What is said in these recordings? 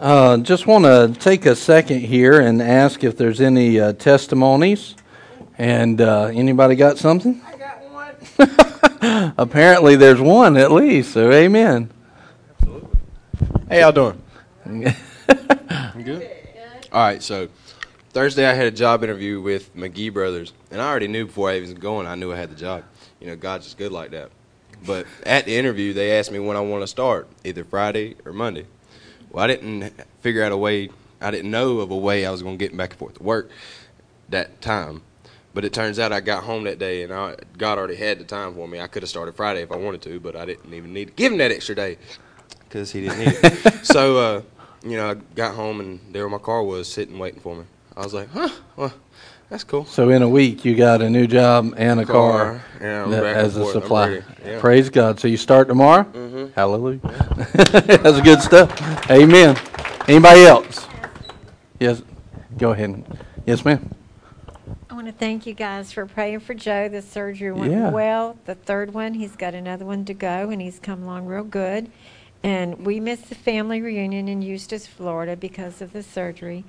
Uh, just want to take a second here and ask if there's any uh, testimonies. And uh, anybody got something? I got one. Apparently, there's one at least. So, amen. Absolutely. Hey, y'all doing? good. All right, so Thursday I had a job interview with McGee Brothers, and I already knew before I even was going, I knew I had the job. You know, God's just good like that. But at the interview, they asked me when I want to start, either Friday or Monday. Well, I didn't figure out a way. I didn't know of a way I was going to get back and forth to work that time. But it turns out I got home that day, and I, God already had the time for me. I could have started Friday if I wanted to, but I didn't even need to give him that extra day because he didn't need it. so, uh, you know, I got home, and there my car was sitting waiting for me. I was like, huh, well, that's cool. So, in a week, you got a new job and a car, Car, yeah, that- as a forth. Supply. Yeah. Praise God. So, you start tomorrow? Mhm. Hallelujah. That's good stuff. Amen. Anybody else? Yes. Go ahead. Yes, ma'am. I want to thank you guys for praying for Joe. The surgery went Yeah. well. The third one, he's got another one to go, and he's come along real good. And we missed the family reunion in Eustis, Florida, because of the surgery.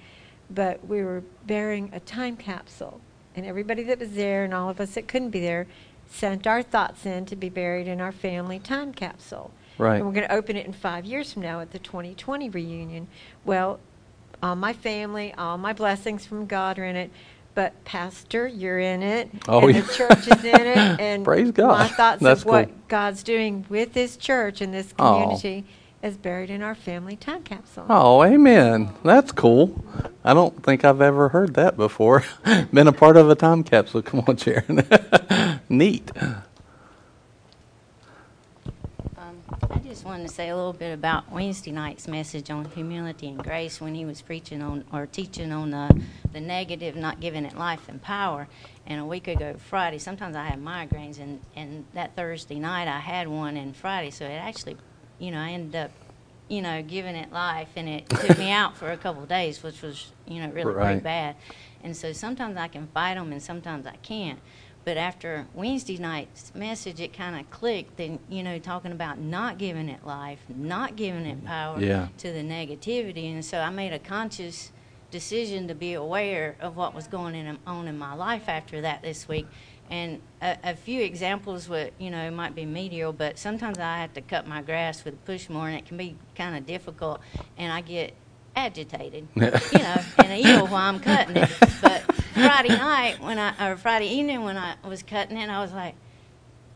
But we were burying a time capsule, and everybody that was there, and all of us that couldn't be there, sent our thoughts in to be buried in our family time capsule. Right. And we're going to open it in five years from now at the 2020 reunion. Well, all my family, all my blessings from God are in it. But Pastor, you're in it. Oh, and yeah. the church is in it. And Praise God. my thoughts That's of what cool. God's doing with this church and this Oh. community is buried in our family time capsule. Oh, amen. That's cool. I don't think I've ever heard that before. Been a part of a time capsule. Come on, Sharon. Neat. Um, I just wanted to say a little bit about Wednesday night's message on humility and grace when he was preaching on or teaching on the, the negative, not giving it life and power. And a week ago, Friday, sometimes I have migraines, and, and that Thursday night I had one, and Friday, so it actually, you know, I ended up, you know, giving it life, and it took me out for a couple of days, which was, you know, really, Right. really bad. And so sometimes I can fight them, and sometimes I can't. But after Wednesday night's message, it kind of clicked, and you know, talking about not giving it life, not giving it power Yeah. to the negativity, and so I made a conscious decision to be aware of what was going in, on in my life after that this week. And a, a few examples would, you know, might be medial, but sometimes I have to cut my grass with a push mower, and it can be kind of difficult, and I get agitated, you know, and evil while I'm cutting it. But Friday night when I, or Friday evening when I was cutting it, I was like,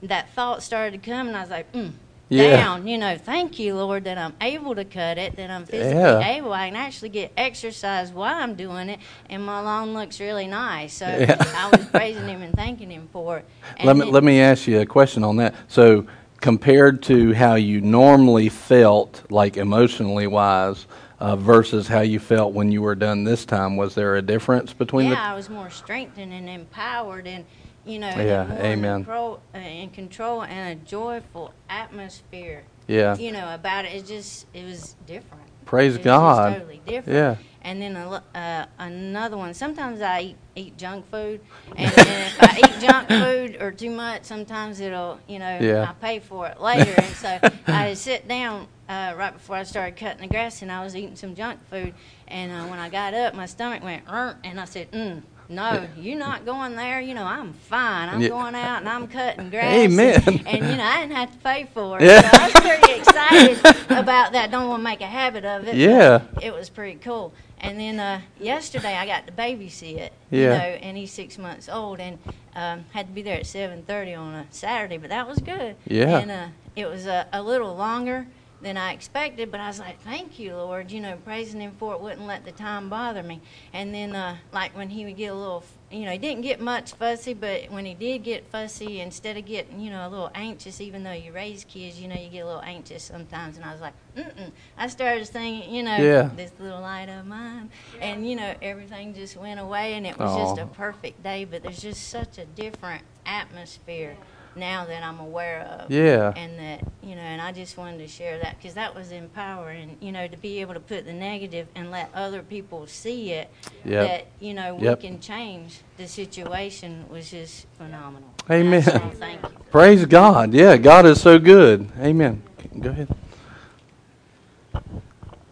that thought started to come, and I was like, mm, Yeah. down, you know, thank you, Lord, that I'm able to cut it, that I'm physically Yeah. able. I can actually get exercise while I'm doing it, and my lawn looks really nice. So Yeah. I was praising Him and thanking Him for it. And Let me, let me ask you a question on that. So, compared to how you normally felt, like emotionally wise, uh, versus how you felt when you were done this time, was there a difference between yeah, I was more strengthened and empowered, and you know, Yeah, more amen. In control, uh, in control and a joyful atmosphere. Yeah. You know about it. It just it was different. Praise It God. Totally different. Yeah. And then a, uh, another one. Sometimes I eat, eat junk food, and, and if I eat junk food or too much, sometimes it'll, you know, Yeah. I pay for it later. and so I sit down uh, right before I started cutting the grass, and I was eating some junk food. And uh, when I got up, my stomach went, and I said, mm, "No, you're not going there. You know, I'm fine. I'm Yeah. going out and I'm cutting grass." Amen. And, and you know, I didn't have to pay for it. Yeah. So I was pretty excited about that. Don't want to make a habit of it. Yeah. it was pretty cool. And then uh, yesterday I got to babysit. Yeah. You know, and he's six months old, and um, had to be there at seven thirty on a Saturday, but that was good. Yeah. And uh, it was a, a little longer than I expected, but I was like, "Thank you, Lord." You know, praising Him for it wouldn't let the time bother me. And then, uh, like when he would get a little, you know, he didn't get much fussy, but when he did get fussy, instead of getting, you know, a little anxious, even though you raise kids, you know, you get a little anxious sometimes. And I was like, "Mm-mm." I started singing, you know, Yeah. this little light of mine, and you know, everything just went away, and it was just a perfect day. But there's just such a different atmosphere now that I'm aware of Yeah. and that you know and i just wanted to share that because that was empowering you know to be able to put the negative and let other people see it Yep. that you know Yep. we can change the situation was just phenomenal Amen. And I just wanna thank you Praise God. Yeah, God is so good. Amen. Go ahead.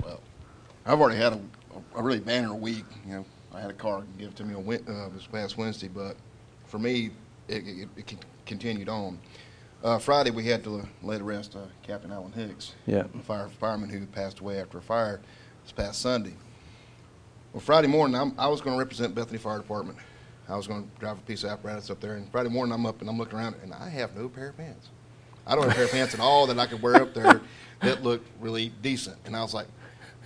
Well, I've already had a, a really banner week. You know, I had a car give to me on uh, this past Wednesday, but for me, it, it, it continued on. Uh, Friday, we had to lay to rest uh, Captain Alan Hicks, Yeah. a fire, fireman who passed away after a fire this past Sunday. Well, Friday morning, I'm, I was going to represent Bethany Fire Department. I was going to drive a piece of apparatus up there, and Friday morning, I'm up and I'm looking around, and I have no pair of pants. I don't have a pair of pants at all that I could wear up there that looked really decent. And I was like,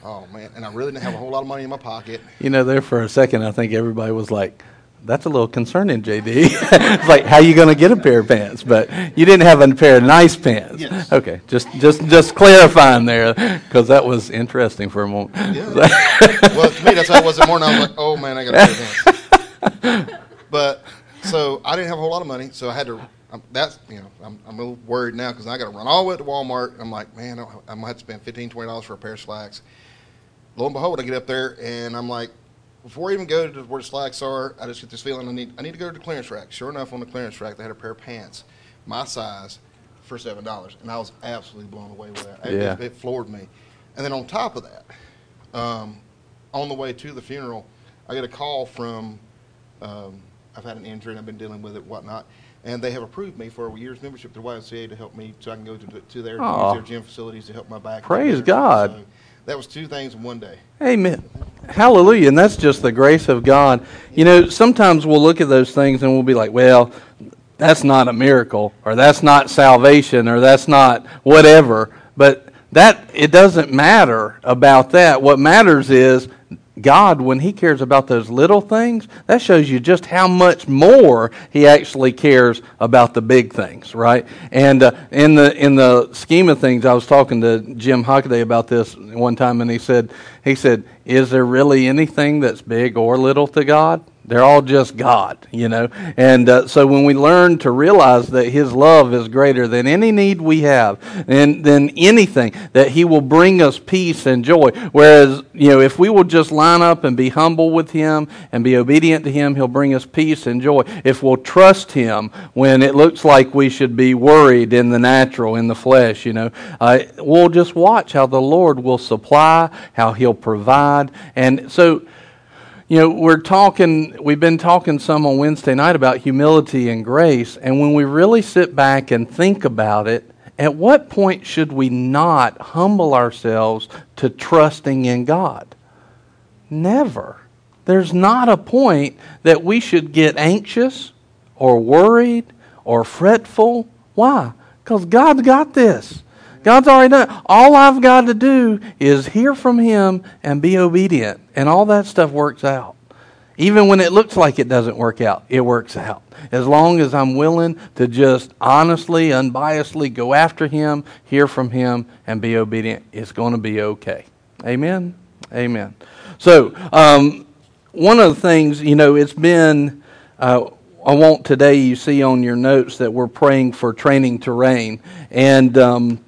oh man, and I really didn't have a whole lot of money in my pocket. You know, there for a second, I think everybody was like, "That's a little concerning, JD." it's like, how are you going to get a pair of pants? But you didn't have a pair of nice pants. Yes. Okay, just just just clarifying there because that was interesting for a moment. Yeah. well, to me, that's how it was that morning. I was like, oh man, I got a pair of pants. but so I didn't have a whole lot of money, so I had to. Um, that's you know, I'm, I'm a little worried now because I got to run all the way to Walmart. I'm like, man, I, I might have to spend 15 dollars for a pair of slacks. Lo and behold, I get up there and I'm like, before I even go to where the slacks are, I just get this feeling I need I need to go to the clearance rack. Sure enough, on the clearance rack, they had a pair of pants, my size, for seven dollars, and I was absolutely blown away with that. It- Yeah. it, it floored me. And then on top of that, um, on the way to the funeral, I get a call from. Um, I've had an injury and I've been dealing with it, whatnot, and they have approved me for a year's membership to YMCA to help me, so I can go to, to their, their gym facilities to help my back. Praise So God. That was two things in one day. Amen. Hallelujah. And that's just the grace of God. You know, sometimes we'll look at those things and we'll be like, well, that's not a miracle, or that's not salvation, or that's not whatever. But that, it doesn't matter about that. What matters is God, when He cares about those little things, that shows you just how much more He actually cares about the big things, right? And uh, in the in the scheme of things, I was talking to Jim Hockaday about this one time, and he said, he said, "Is there really anything that's big or little to God?" They're all just God, you know. And uh, so when we learn to realize that His love is greater than any need we have, and than anything, that He will bring us peace and joy. Whereas, you know, if we will just line up and be humble with Him and be obedient to Him, He'll bring us peace and joy. If we'll trust Him when it looks like we should be worried in the natural, in the flesh, you know, uh, we'll just watch how the Lord will supply, how He'll provide. And so, you know, we're talking, we've been talking some on Wednesday night about humility and grace. And when we really sit back and think about it, at what point should we not humble ourselves to trusting in God? Never. There's not a point that we should get anxious or worried or fretful. Why? Because God's got this. God's already done. it. All I've got to do is hear from Him and be obedient, and all that stuff works out. Even when it looks like it doesn't work out, it works out. As long as I'm willing to just honestly, unbiasedly go after Him, hear from Him, and be obedient, it's going to be okay. Amen? Amen. So, um, one of the things, you know, it's been, uh, I want today you see on your notes that we're praying for training to reign. And um,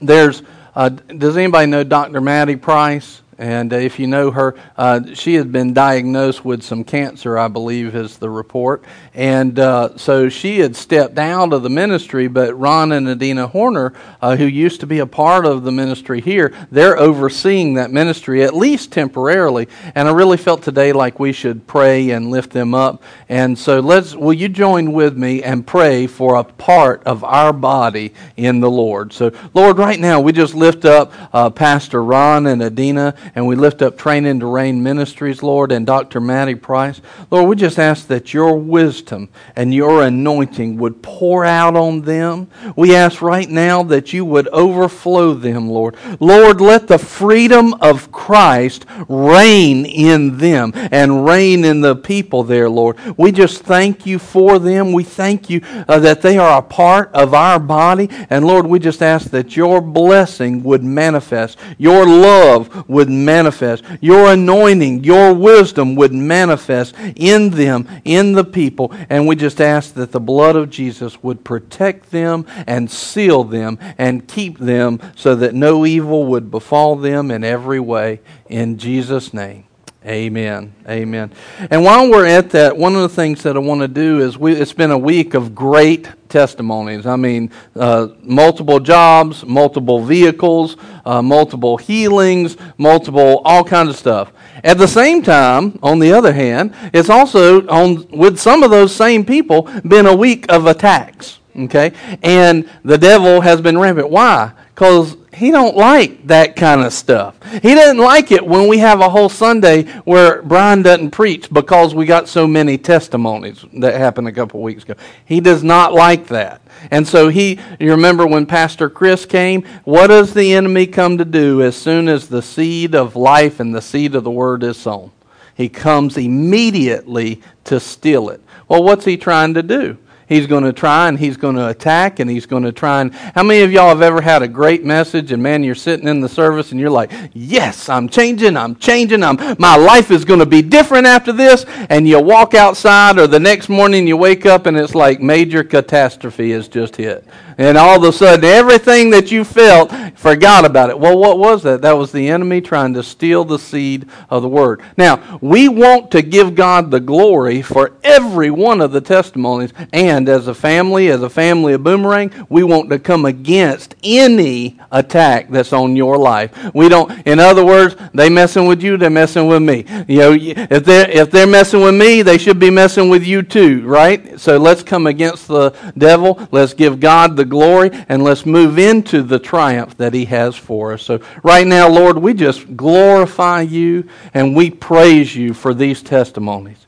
there's, uh, does anybody know Dr. Maddie Price? And uh, if you know her, uh, she has been diagnosed with some cancer, I believe, is the report. And uh, so she had stepped out of the ministry, but Ron and Adina Horner, uh, who used to be a part of the ministry here, they're overseeing that ministry, at least temporarily. And I really felt today like we should pray and lift them up. And so let's, will you join with me and pray for a part of our body in the Lord? So, Lord, right now we just lift up uh, Pastor Ron and Adina and we lift up Training to Reign Ministries, Lord, and Dr. Matty Price. Lord, we just ask that your wisdom and your anointing would pour out on them. We ask right now that you would overflow them, Lord. Lord, let the freedom of Christ reign in them and reign in the people there, Lord. We just thank you for them. We thank you uh, that they are a part of our body. And Lord, we just ask that your blessing would manifest, your love would manifest, your anointing, your wisdom would manifest in them, in the people. And we just ask that the blood of Jesus would protect them and seal them and keep them so that no evil would befall them in every way. In Jesus' name, Amen. Amen. And while we're at that, one of the things that I want to do is we, it's been a week of great testimonies. I mean, uh, multiple jobs, multiple vehicles, uh, multiple healings, multiple all kinds of stuff. At the same time, on the other hand, it's also on with some of those same people been a week of attacks. Okay, and the devil has been rampant. Why? Because he don't like that kind of stuff. He doesn't like it when we have a whole Sunday where Brian doesn't preach because we got so many testimonies that happened a couple weeks ago. He does not like that. And so he, you remember when Pastor Chris came, what does the enemy come to do as soon as the seed of life and the seed of the word is sown? He comes immediately to steal it. Well, what's he trying to do? He's going to try and he's going to attack and he's going to try and. How many of y'all have ever had a great message and man, you're sitting in the service and you're like, yes, I'm changing, I'm changing, I'm, my life is going to be different after this. And you walk outside or the next morning you wake up and it's like major catastrophe has just hit. And all of a sudden, everything that you felt, forgot about it. Well, what was that? That was the enemy trying to steal the seed of the word. Now, we want to give God the glory for every one of the testimonies. And as a family, as a family of Boomerang, we want to come against any attack that's on your life. We don't, in other words, they messing with you, they're messing with me. You know, if they're, if they're messing with me, they should be messing with you too, right? So let's come against the devil. Let's give God the glory and let's move into the triumph that He has for us. So, right now, Lord, we just glorify you and we praise you for these testimonies.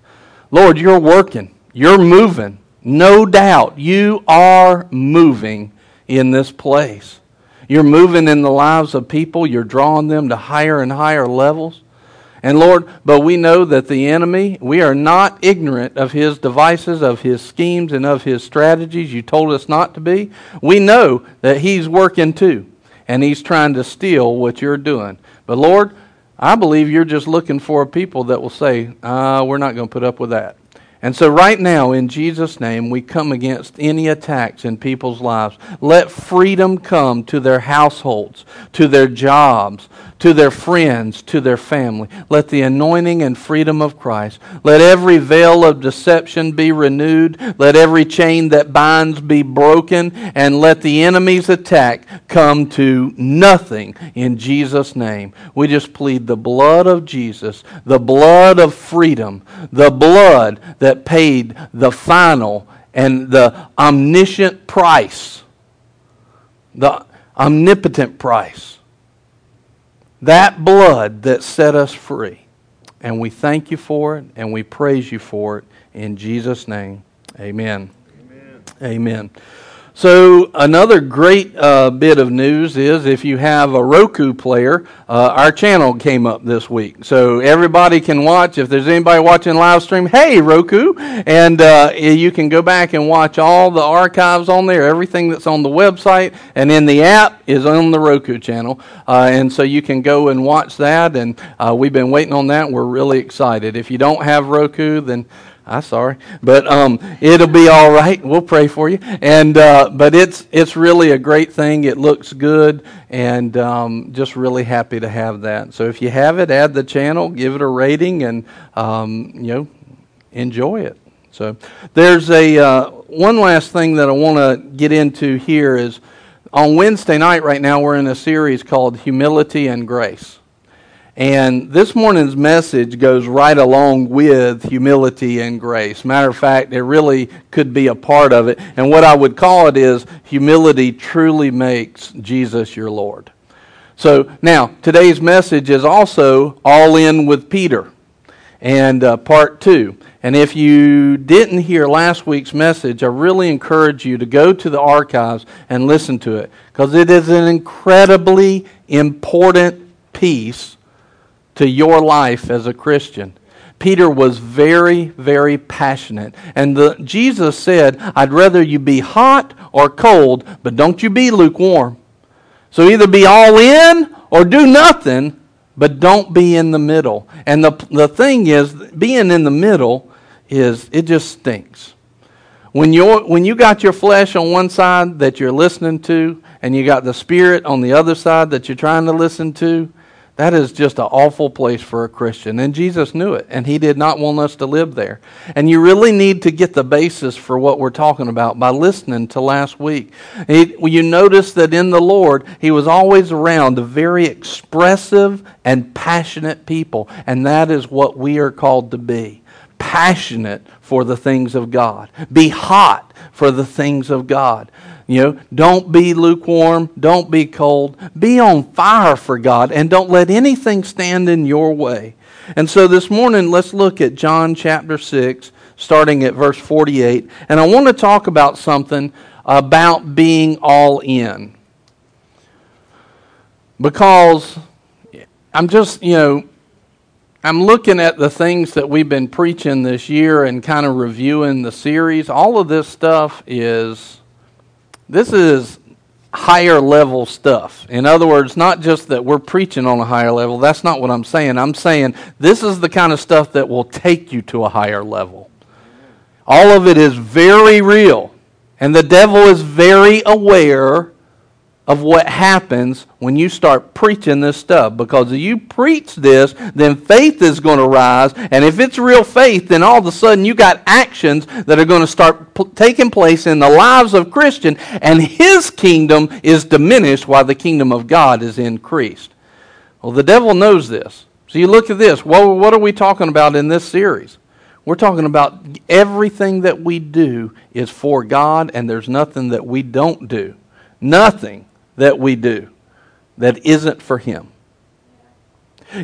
Lord, you're working, you're moving. No doubt you are moving in this place. You're moving in the lives of people, you're drawing them to higher and higher levels. And Lord, but we know that the enemy, we are not ignorant of his devices, of his schemes, and of his strategies. You told us not to be. We know that he's working too, and he's trying to steal what you're doing. But Lord, I believe you're just looking for people that will say, uh, we're not going to put up with that. And so, right now, in Jesus' name, we come against any attacks in people's lives. Let freedom come to their households, to their jobs, to their friends, to their family. Let the anointing and freedom of Christ, let every veil of deception be renewed. Let every chain that binds be broken. And let the enemy's attack come to nothing in Jesus' name. We just plead the blood of Jesus, the blood of freedom, the blood that paid the final and the omniscient price, the omnipotent price that blood that set us free. And we thank you for it and we praise you for it in Jesus' name. Amen. Amen. Amen. So, another great uh, bit of news is if you have a Roku player, uh, our channel came up this week. So, everybody can watch. If there's anybody watching live stream, hey, Roku. And uh, you can go back and watch all the archives on there. Everything that's on the website and in the app is on the Roku channel. Uh, and so, you can go and watch that. And uh, we've been waiting on that. We're really excited. If you don't have Roku, then I'm sorry, but um, it'll be all right. We'll pray for you. And uh, but it's it's really a great thing. It looks good, and um, just really happy to have that. So if you have it, add the channel, give it a rating, and um, you know, enjoy it. So there's a uh, one last thing that I want to get into here is on Wednesday night. Right now, we're in a series called Humility and Grace. And this morning's message goes right along with humility and grace. Matter of fact, it really could be a part of it. And what I would call it is humility truly makes Jesus your Lord. So now, today's message is also all in with Peter and uh, part two. And if you didn't hear last week's message, I really encourage you to go to the archives and listen to it because it is an incredibly important piece to your life as a Christian. Peter was very, very passionate. And the, Jesus said, I'd rather you be hot or cold, but don't you be lukewarm. So either be all in or do nothing, but don't be in the middle. And the, the thing is, being in the middle is, it just stinks. When, you're, when you got your flesh on one side that you're listening to, and you got the spirit on the other side that you're trying to listen to, That is just an awful place for a Christian. And Jesus knew it, and He did not want us to live there. And you really need to get the basis for what we're talking about by listening to last week. He, you notice that in the Lord, He was always around a very expressive and passionate people. And that is what we are called to be passionate for the things of God, be hot for the things of God. You know, don't be lukewarm, don't be cold. Be on fire for God and don't let anything stand in your way. And so this morning, let's look at John chapter 6, starting at verse 48. And I want to talk about something about being all in. Because I'm just, you know, I'm looking at the things that we've been preaching this year and kind of reviewing the series. All of this stuff is this is higher level stuff. In other words, not just that we're preaching on a higher level. That's not what I'm saying. I'm saying this is the kind of stuff that will take you to a higher level. All of it is very real. And the devil is very aware of what happens when you start preaching this stuff. Because if you preach this, then faith is going to rise. And if it's real faith, then all of a sudden you got actions that are going to start p- taking place in the lives of Christian, and his kingdom is diminished while the kingdom of God is increased. Well, the devil knows this. So you look at this. Well, what are we talking about in this series? We're talking about everything that we do is for God, and there's nothing that we don't do. Nothing that we do that isn't for Him.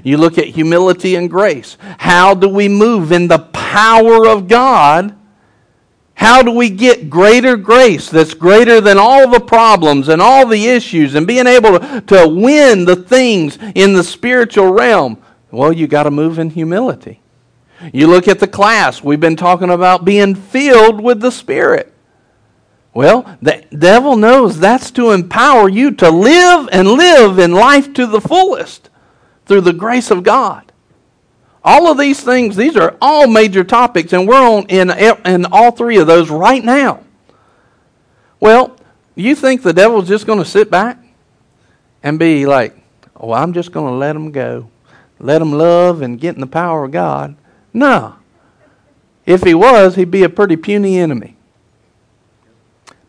You look at humility and grace. How do we move in the power of God? How do we get greater grace that's greater than all the problems and all the issues and being able to, to win the things in the spiritual realm? Well, you got to move in humility. You look at the class, we've been talking about being filled with the Spirit. Well, the devil knows that's to empower you to live and live in life to the fullest through the grace of God. All of these things, these are all major topics, and we're on in, in all three of those right now. Well, you think the devil's just going to sit back and be like, oh, I'm just going to let them go, let them love and get in the power of God? No. If he was, he'd be a pretty puny enemy.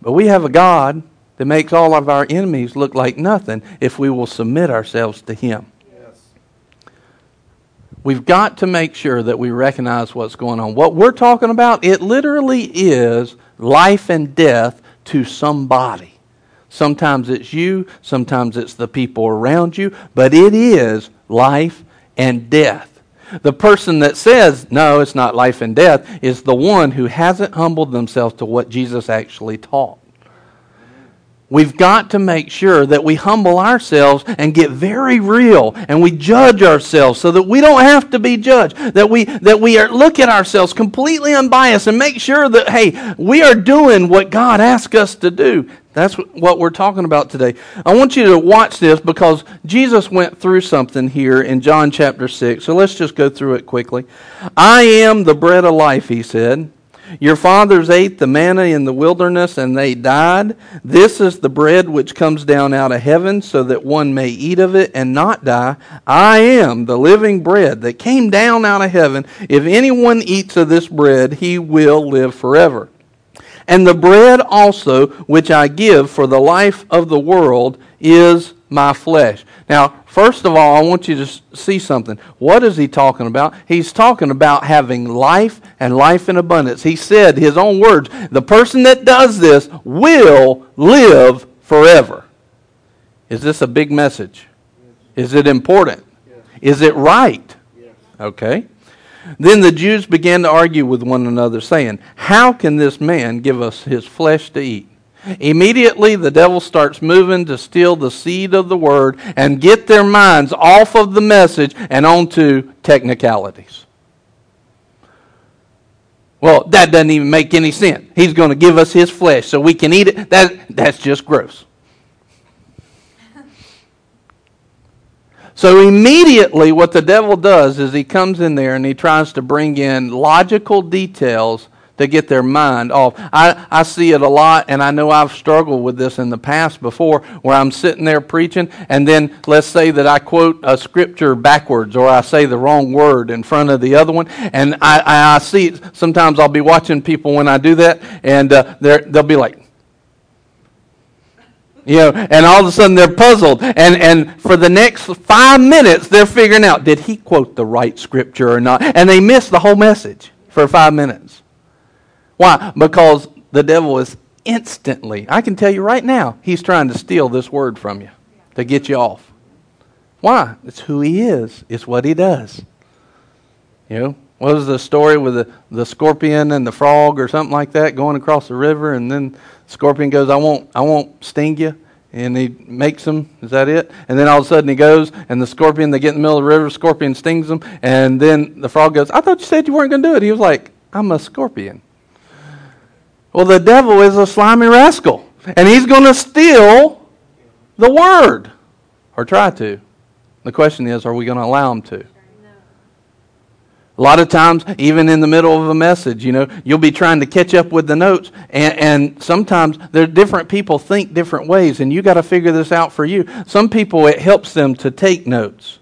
But we have a God that makes all of our enemies look like nothing if we will submit ourselves to Him. Yes. We've got to make sure that we recognize what's going on. What we're talking about, it literally is life and death to somebody. Sometimes it's you, sometimes it's the people around you, but it is life and death. The person that says, no, it's not life and death, is the one who hasn't humbled themselves to what Jesus actually taught. We've got to make sure that we humble ourselves and get very real and we judge ourselves so that we don't have to be judged. That we, that we are, look at ourselves completely unbiased and make sure that, hey, we are doing what God asked us to do. That's what we're talking about today. I want you to watch this because Jesus went through something here in John chapter 6. So let's just go through it quickly. I am the bread of life, he said. Your fathers ate the manna in the wilderness and they died. This is the bread which comes down out of heaven so that one may eat of it and not die. I am the living bread that came down out of heaven. If anyone eats of this bread, he will live forever. And the bread also which I give for the life of the world is my flesh. Now, first of all, I want you to see something. What is he talking about? He's talking about having life and life in abundance. He said, his own words, the person that does this will live forever. Is this a big message? Is it important? Is it right? Okay. Then the Jews began to argue with one another, saying, How can this man give us his flesh to eat? Immediately, the devil starts moving to steal the seed of the word and get their minds off of the message and onto technicalities. Well, that doesn't even make any sense. He's going to give us his flesh so we can eat it. That, that's just gross. So immediately, what the devil does is he comes in there and he tries to bring in logical details to get their mind off. I, I see it a lot, and I know I've struggled with this in the past before, where I'm sitting there preaching, and then let's say that I quote a scripture backwards, or I say the wrong word in front of the other one, and I, I, see sometimes I'll be watching people when I do that, and uh, they'll be like, you know, and all of a sudden they're puzzled. And, and for the next five minutes, they're figuring out, did he quote the right scripture or not? And they miss the whole message for five minutes. Why? Because the devil is instantly, I can tell you right now, he's trying to steal this word from you to get you off. Why? It's who he is, it's what he does. You know, what was the story with the, the scorpion and the frog or something like that going across the river and then the scorpion goes, I won't I won't sting you and he makes them, is that it? And then all of a sudden he goes and the scorpion they get in the middle of the river, scorpion stings them, and then the frog goes, I thought you said you weren't gonna do it. He was like, I'm a scorpion. Well the devil is a slimy rascal. And he's gonna steal the word. Or try to. The question is, are we going to allow him to? A lot of times, even in the middle of a message, you know, you'll be trying to catch up with the notes, and, and sometimes there different people think different ways, and you got to figure this out for you. Some people, it helps them to take notes,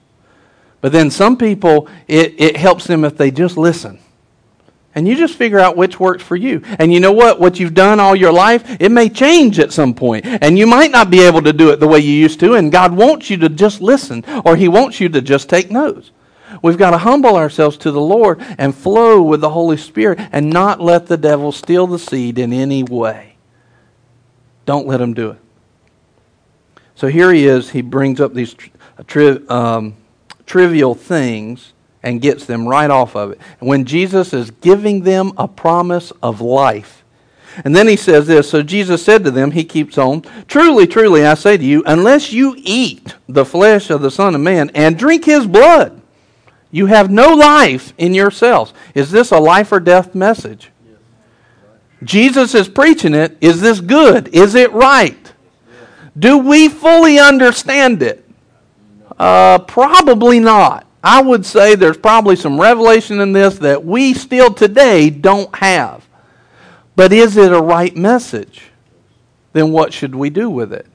but then some people, it, it helps them if they just listen. And you just figure out which works for you. And you know what? What you've done all your life, it may change at some point. And you might not be able to do it the way you used to. And God wants you to just listen, or He wants you to just take notes. We've got to humble ourselves to the Lord and flow with the Holy Spirit and not let the devil steal the seed in any way. Don't let him do it. So here he is. He brings up these tri- um, trivial things and gets them right off of it. When Jesus is giving them a promise of life. And then he says this So Jesus said to them, He keeps on, Truly, truly, I say to you, unless you eat the flesh of the Son of Man and drink his blood, you have no life in yourselves. Is this a life or death message? Jesus is preaching it. Is this good? Is it right? Do we fully understand it? Uh, probably not. I would say there's probably some revelation in this that we still today don't have. But is it a right message? Then what should we do with it?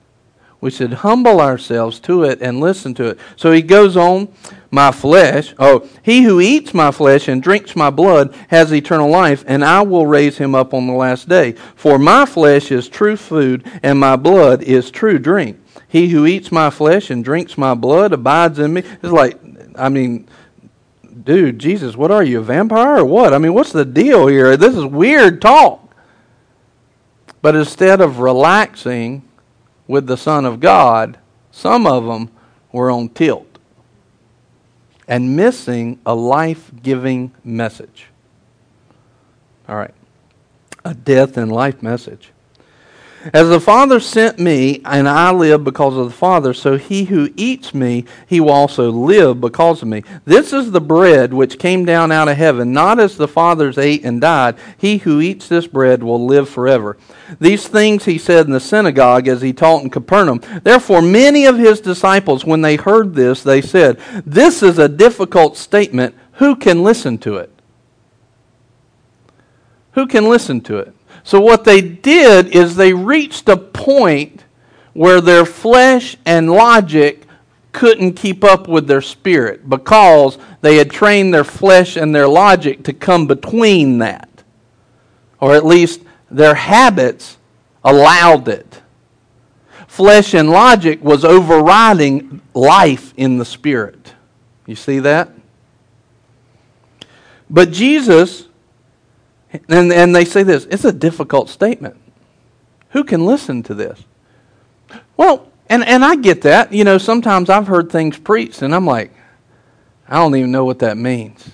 We should humble ourselves to it and listen to it. So he goes on, my flesh, oh, he who eats my flesh and drinks my blood has eternal life, and I will raise him up on the last day. For my flesh is true food, and my blood is true drink. He who eats my flesh and drinks my blood abides in me. It's like, I mean, dude, Jesus, what are you, a vampire or what? I mean, what's the deal here? This is weird talk. But instead of relaxing, with the Son of God, some of them were on tilt and missing a life giving message. All right. A death and life message. As the Father sent me, and I live because of the Father, so he who eats me, he will also live because of me. This is the bread which came down out of heaven, not as the fathers ate and died. He who eats this bread will live forever. These things he said in the synagogue as he taught in Capernaum. Therefore, many of his disciples, when they heard this, they said, This is a difficult statement. Who can listen to it? Who can listen to it? So, what they did is they reached a point where their flesh and logic couldn't keep up with their spirit because they had trained their flesh and their logic to come between that. Or at least their habits allowed it. Flesh and logic was overriding life in the spirit. You see that? But Jesus and, and they say this it's a difficult statement. Who can listen to this? Well, and, and I get that. You know, sometimes I've heard things preached, and I'm like, I don't even know what that means.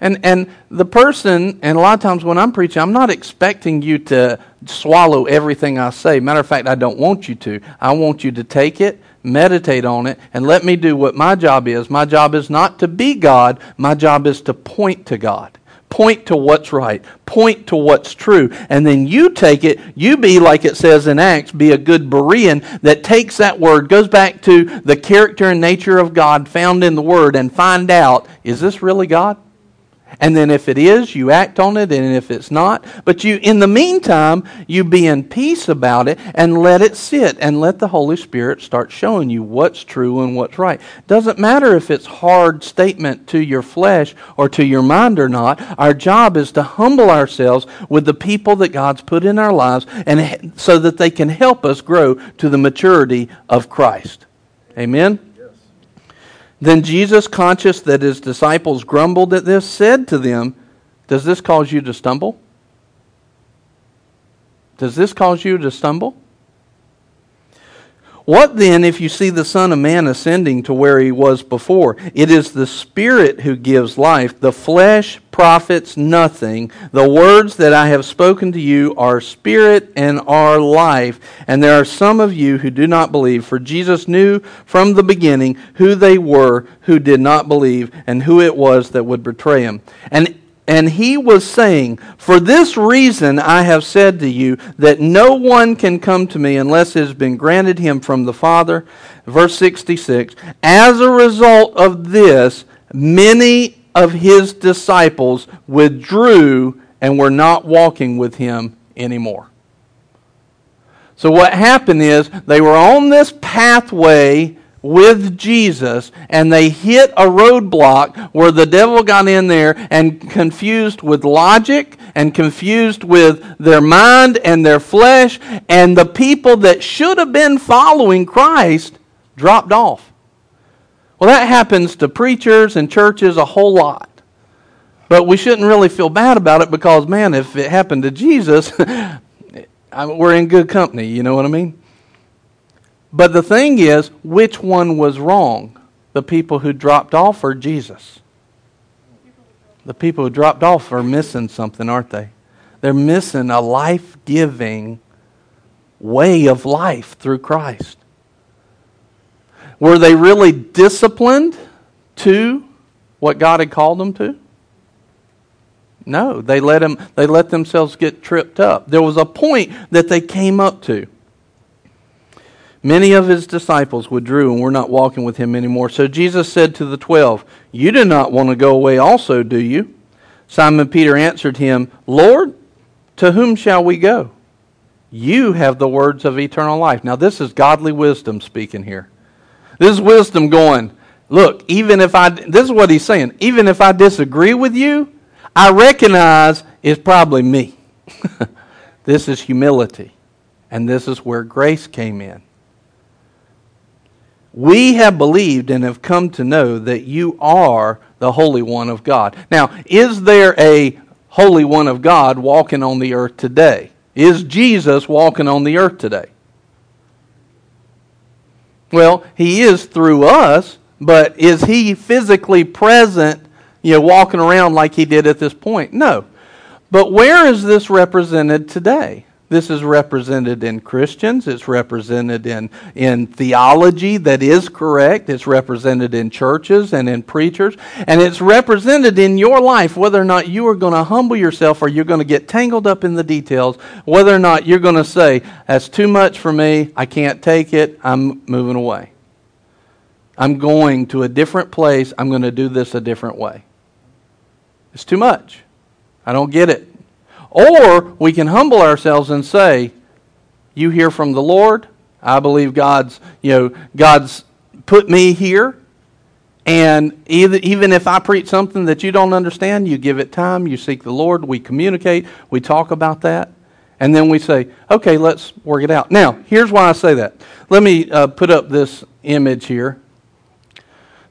And, and the person, and a lot of times when I'm preaching, I'm not expecting you to swallow everything I say. Matter of fact, I don't want you to. I want you to take it, meditate on it, and let me do what my job is. My job is not to be God, my job is to point to God. Point to what's right. Point to what's true. And then you take it, you be, like it says in Acts, be a good Berean that takes that word, goes back to the character and nature of God found in the Word, and find out is this really God? And then if it is, you act on it, and if it's not, but you, in the meantime, you be in peace about it and let it sit and let the Holy Spirit start showing you what's true and what's right. Doesn't matter if it's hard statement to your flesh or to your mind or not. Our job is to humble ourselves with the people that God's put in our lives and so that they can help us grow to the maturity of Christ. Amen. Then Jesus, conscious that his disciples grumbled at this, said to them, Does this cause you to stumble? Does this cause you to stumble? What then if you see the Son of Man ascending to where he was before? It is the Spirit who gives life. The flesh profits nothing. The words that I have spoken to you are spirit and are life. And there are some of you who do not believe, for Jesus knew from the beginning who they were who did not believe and who it was that would betray him. And and he was saying, For this reason I have said to you that no one can come to me unless it has been granted him from the Father. Verse 66 As a result of this, many of his disciples withdrew and were not walking with him anymore. So, what happened is they were on this pathway with Jesus and they hit a roadblock where the devil got in there and confused with logic and confused with their mind and their flesh, and the people that should have been following Christ dropped off. Well, that happens to preachers and churches a whole lot. But we shouldn't really feel bad about it because, man, if it happened to Jesus, we're in good company. You know what I mean? But the thing is, which one was wrong? The people who dropped off or Jesus? The people who dropped off are missing something, aren't they? They're missing a life giving way of life through Christ. Were they really disciplined to what God had called them to? No, they let, them, they let themselves get tripped up. There was a point that they came up to. Many of his disciples withdrew and were not walking with him anymore. So Jesus said to the twelve, You do not want to go away also, do you? Simon Peter answered him, Lord, to whom shall we go? You have the words of eternal life. Now, this is godly wisdom speaking here. This is wisdom going, Look, even if I, this is what he's saying, even if I disagree with you, I recognize it's probably me. this is humility. And this is where grace came in. We have believed and have come to know that you are the Holy One of God. Now, is there a Holy One of God walking on the earth today? Is Jesus walking on the earth today? Well, he is through us, but is he physically present, you know, walking around like he did at this point? No. But where is this represented today? This is represented in Christians. It's represented in, in theology that is correct. It's represented in churches and in preachers. And it's represented in your life, whether or not you are going to humble yourself or you're going to get tangled up in the details, whether or not you're going to say, That's too much for me. I can't take it. I'm moving away. I'm going to a different place. I'm going to do this a different way. It's too much. I don't get it. Or we can humble ourselves and say, You hear from the Lord. I believe God's, you know, God's put me here. And even if I preach something that you don't understand, you give it time, you seek the Lord, we communicate, we talk about that, and then we say, okay, let's work it out. Now, here's why I say that. Let me uh, put up this image here.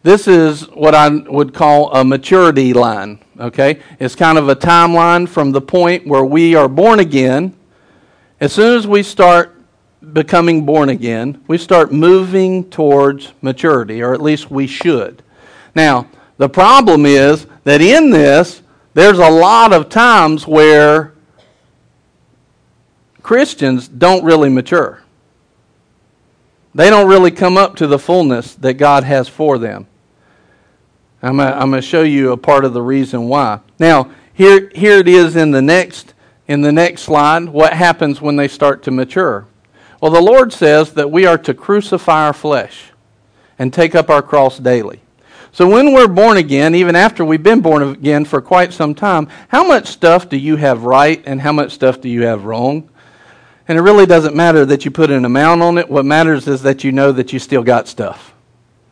This is what I would call a maturity line. Okay? It's kind of a timeline from the point where we are born again. As soon as we start becoming born again, we start moving towards maturity, or at least we should. Now, the problem is that in this, there's a lot of times where Christians don't really mature. They don't really come up to the fullness that God has for them. I'm going to show you a part of the reason why. Now, here, here it is in the next in the next slide. What happens when they start to mature? Well, the Lord says that we are to crucify our flesh and take up our cross daily. So when we're born again, even after we've been born again for quite some time, how much stuff do you have right and how much stuff do you have wrong? And it really doesn't matter that you put an amount on it. What matters is that you know that you still got stuff.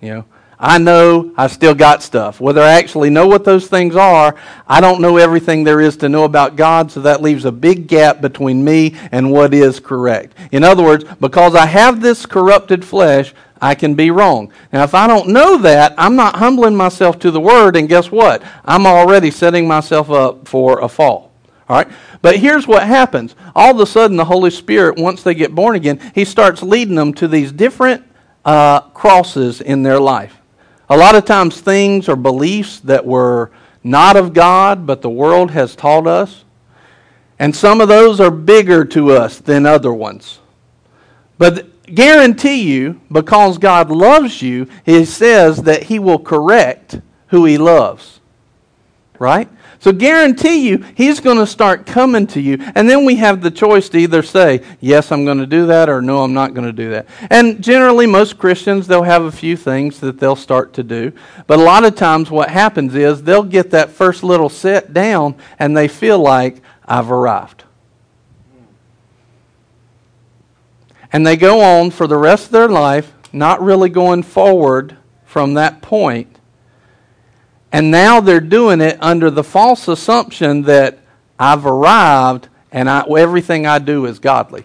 You know, I know I still got stuff. Whether I actually know what those things are, I don't know everything there is to know about God, so that leaves a big gap between me and what is correct. In other words, because I have this corrupted flesh, I can be wrong. Now, if I don't know that, I'm not humbling myself to the Word, and guess what? I'm already setting myself up for a fall. All right? But here's what happens. All of a sudden, the Holy Spirit, once they get born again, He starts leading them to these different uh, crosses in their life. A lot of times, things or beliefs that were not of God, but the world has taught us. And some of those are bigger to us than other ones. But guarantee you, because God loves you, He says that He will correct who He loves. Right? So guarantee you, He's going to start coming to you. And then we have the choice to either say, yes, I'm going to do that, or no, I'm not going to do that. And generally, most Christians, they'll have a few things that they'll start to do. But a lot of times, what happens is they'll get that first little set down, and they feel like, I've arrived. And they go on for the rest of their life, not really going forward from that point. And now they're doing it under the false assumption that I've arrived and I, everything I do is godly.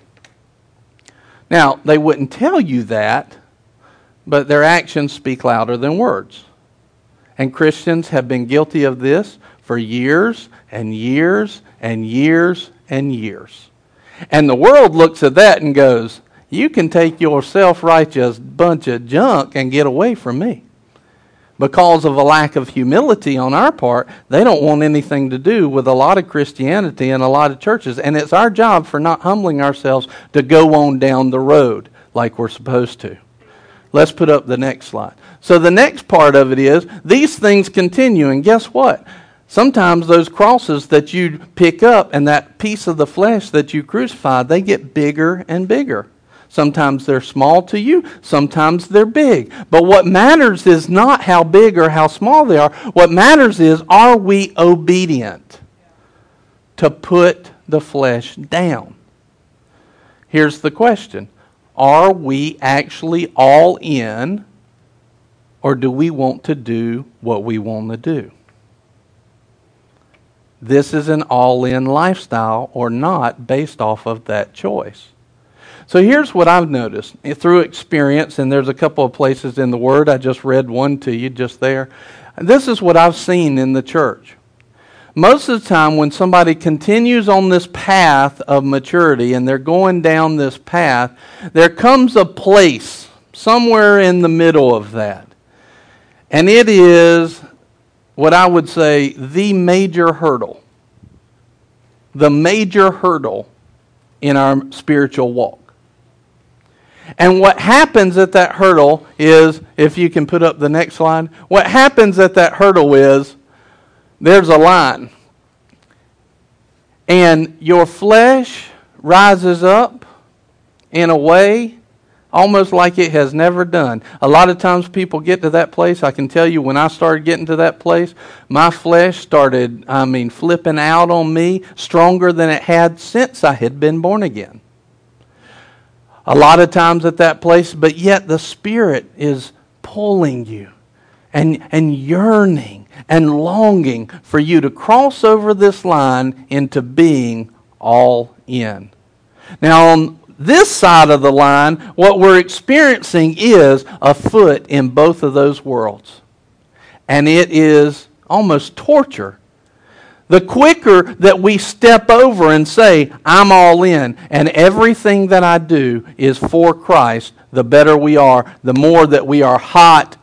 Now, they wouldn't tell you that, but their actions speak louder than words. And Christians have been guilty of this for years and years and years and years. And the world looks at that and goes, you can take your self righteous bunch of junk and get away from me. Because of a lack of humility on our part, they don't want anything to do with a lot of Christianity and a lot of churches. And it's our job for not humbling ourselves to go on down the road like we're supposed to. Let's put up the next slide. So, the next part of it is these things continue. And guess what? Sometimes those crosses that you pick up and that piece of the flesh that you crucified, they get bigger and bigger. Sometimes they're small to you, sometimes they're big. But what matters is not how big or how small they are. What matters is are we obedient to put the flesh down? Here's the question Are we actually all in, or do we want to do what we want to do? This is an all in lifestyle or not based off of that choice. So here's what I've noticed through experience, and there's a couple of places in the Word. I just read one to you just there. This is what I've seen in the church. Most of the time, when somebody continues on this path of maturity and they're going down this path, there comes a place somewhere in the middle of that. And it is what I would say the major hurdle. The major hurdle in our spiritual walk. And what happens at that hurdle is, if you can put up the next slide, what happens at that hurdle is there's a line. And your flesh rises up in a way almost like it has never done. A lot of times people get to that place. I can tell you when I started getting to that place, my flesh started, I mean, flipping out on me stronger than it had since I had been born again a lot of times at that place, but yet the Spirit is pulling you and, and yearning and longing for you to cross over this line into being all in. Now, on this side of the line, what we're experiencing is a foot in both of those worlds. And it is almost torture the quicker that we step over and say, I'm all in, and everything that I do is for Christ, the better we are, the more that we are hot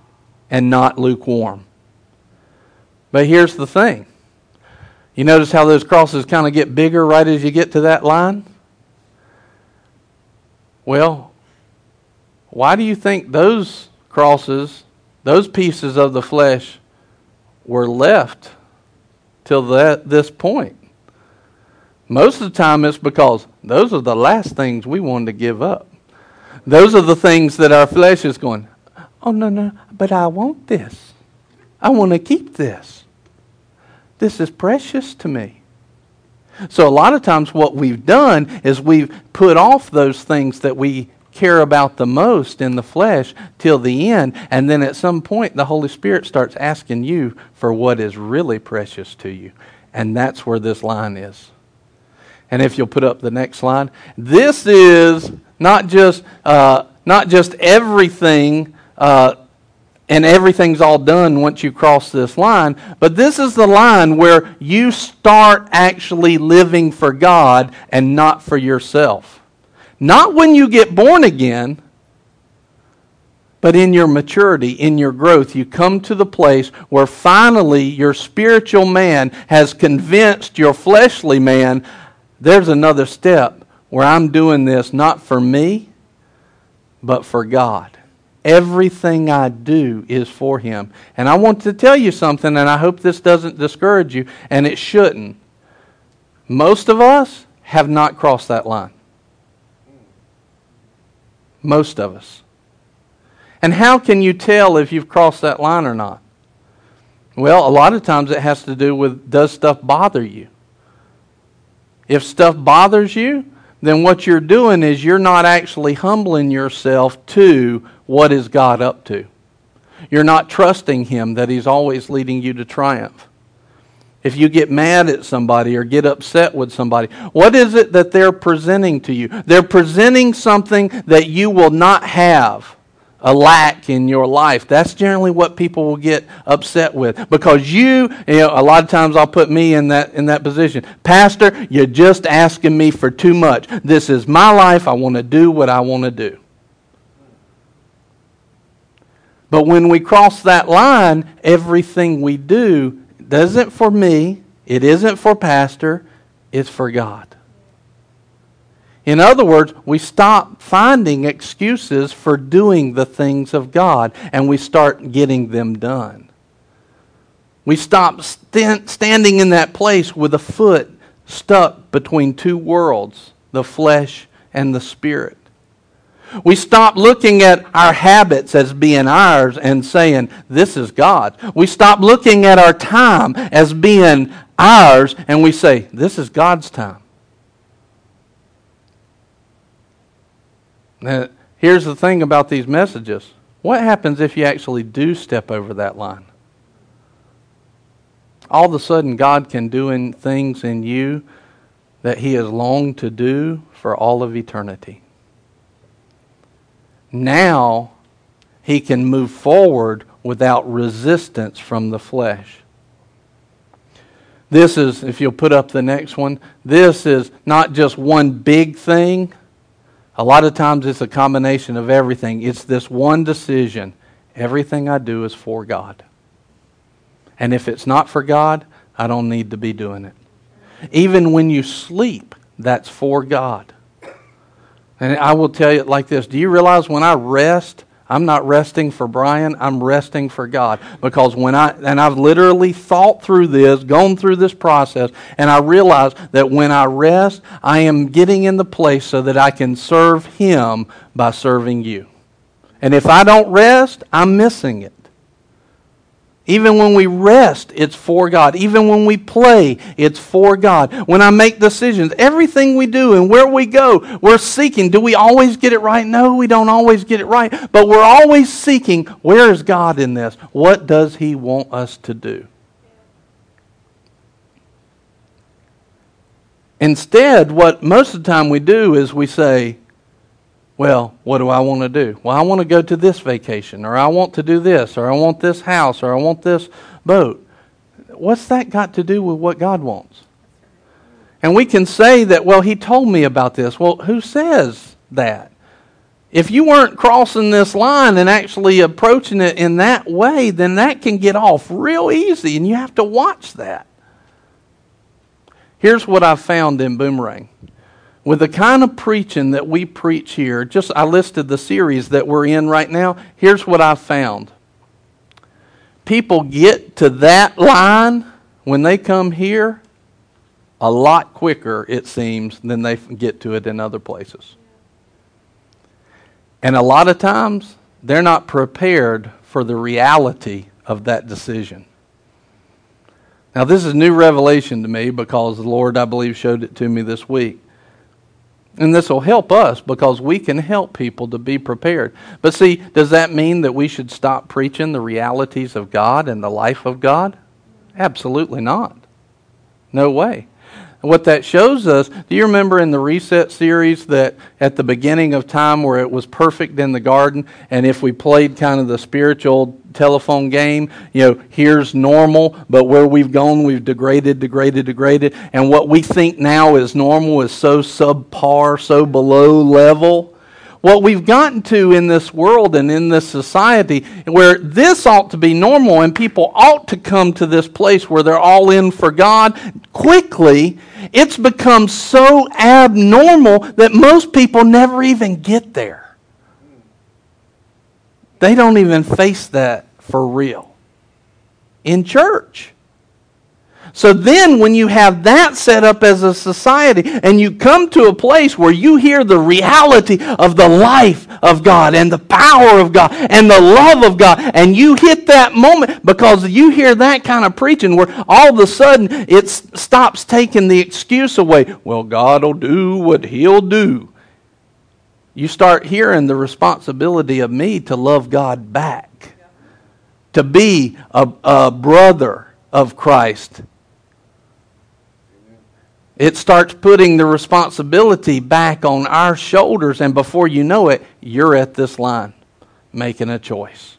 and not lukewarm. But here's the thing you notice how those crosses kind of get bigger right as you get to that line? Well, why do you think those crosses, those pieces of the flesh, were left till that, this point. Most of the time, it's because those are the last things we wanted to give up. Those are the things that our flesh is going, oh, no, no, but I want this. I want to keep this. This is precious to me. So, a lot of times, what we've done is we've put off those things that we care about the most in the flesh till the end. And then at some point, the Holy Spirit starts asking you for what is really precious to you. And that's where this line is. And if you'll put up the next slide, this is not just, uh, not just everything. Uh, and everything's all done once you cross this line. But this is the line where you start actually living for God and not for yourself. Not when you get born again, but in your maturity, in your growth, you come to the place where finally your spiritual man has convinced your fleshly man there's another step where I'm doing this not for me, but for God. Everything I do is for Him. And I want to tell you something, and I hope this doesn't discourage you, and it shouldn't. Most of us have not crossed that line. Most of us. And how can you tell if you've crossed that line or not? Well, a lot of times it has to do with does stuff bother you? If stuff bothers you, then what you're doing is you're not actually humbling yourself to what is God up to. You're not trusting Him that He's always leading you to triumph. If you get mad at somebody or get upset with somebody, what is it that they're presenting to you? They're presenting something that you will not have a lack in your life. That's generally what people will get upset with because you, you know, a lot of times I'll put me in that in that position. Pastor, you're just asking me for too much. This is my life. I want to do what I want to do. But when we cross that line, everything we do doesn't for me, it isn't for pastor, it's for God. In other words, we stop finding excuses for doing the things of God and we start getting them done. We stop st- standing in that place with a foot stuck between two worlds, the flesh and the spirit. We stop looking at our habits as being ours and saying, This is God. We stop looking at our time as being ours and we say, This is God's time. Now, here's the thing about these messages what happens if you actually do step over that line? All of a sudden, God can do in things in you that He has longed to do for all of eternity. Now, He can move forward without resistance from the flesh. This is, if you'll put up the next one, this is not just one big thing a lot of times it's a combination of everything. It's this one decision everything I do is for God. And if it's not for God, I don't need to be doing it. Even when you sleep, that's for God. And I will tell you like this Do you realize when I rest, I'm not resting for Brian, I'm resting for God. Because when I, and I've literally thought through this, gone through this process, and I realize that when I rest, I am getting in the place so that I can serve Him by serving you. And if I don't rest, I'm missing it. Even when we rest, it's for God. Even when we play, it's for God. When I make decisions, everything we do and where we go, we're seeking. Do we always get it right? No, we don't always get it right. But we're always seeking where is God in this? What does He want us to do? Instead, what most of the time we do is we say, well, what do I want to do? Well, I want to go to this vacation, or I want to do this, or I want this house, or I want this boat. What's that got to do with what God wants? And we can say that, well, He told me about this. Well, who says that? If you weren't crossing this line and actually approaching it in that way, then that can get off real easy, and you have to watch that. Here's what I've found in Boomerang with the kind of preaching that we preach here, just I listed the series that we're in right now. Here's what I found people get to that line when they come here a lot quicker, it seems, than they get to it in other places. And a lot of times, they're not prepared for the reality of that decision. Now, this is new revelation to me because the Lord, I believe, showed it to me this week. And this will help us because we can help people to be prepared. But see, does that mean that we should stop preaching the realities of God and the life of God? Absolutely not. No way. What that shows us, do you remember in the Reset series that at the beginning of time where it was perfect in the garden, and if we played kind of the spiritual telephone game, you know, here's normal, but where we've gone, we've degraded, degraded, degraded, and what we think now is normal is so subpar, so below level. What we've gotten to in this world and in this society where this ought to be normal and people ought to come to this place where they're all in for God quickly, it's become so abnormal that most people never even get there. They don't even face that for real in church. So then, when you have that set up as a society and you come to a place where you hear the reality of the life of God and the power of God and the love of God, and you hit that moment because you hear that kind of preaching where all of a sudden it stops taking the excuse away. Well, God will do what He'll do. You start hearing the responsibility of me to love God back, to be a, a brother of Christ it starts putting the responsibility back on our shoulders, and before you know it, you're at this line making a choice.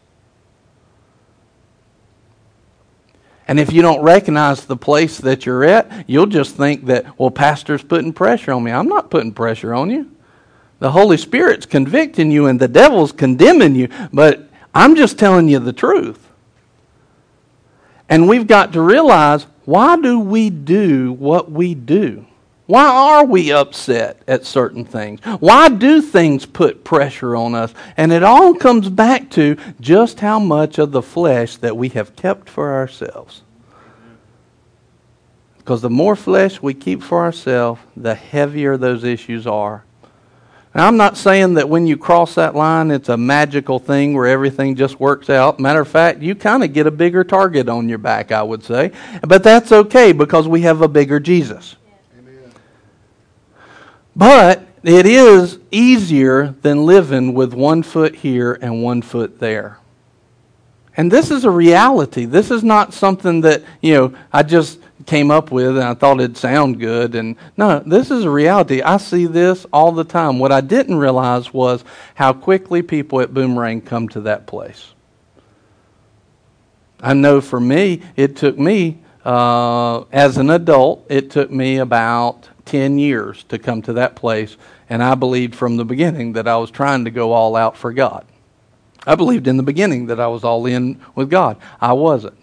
And if you don't recognize the place that you're at, you'll just think that, well, Pastor's putting pressure on me. I'm not putting pressure on you. The Holy Spirit's convicting you and the devil's condemning you, but I'm just telling you the truth. And we've got to realize why do we do what we do? Why are we upset at certain things? Why do things put pressure on us? And it all comes back to just how much of the flesh that we have kept for ourselves. Because the more flesh we keep for ourselves, the heavier those issues are. Now, I'm not saying that when you cross that line, it's a magical thing where everything just works out. Matter of fact, you kind of get a bigger target on your back, I would say. But that's okay because we have a bigger Jesus. Amen. But it is easier than living with one foot here and one foot there. And this is a reality. This is not something that, you know, I just came up with and I thought it'd sound good. And no, this is a reality. I see this all the time. What I didn't realize was how quickly people at Boomerang come to that place. I know for me, it took me, uh, as an adult, it took me about 10 years to come to that place. And I believed from the beginning that I was trying to go all out for God. I believed in the beginning that I was all in with God. I wasn't.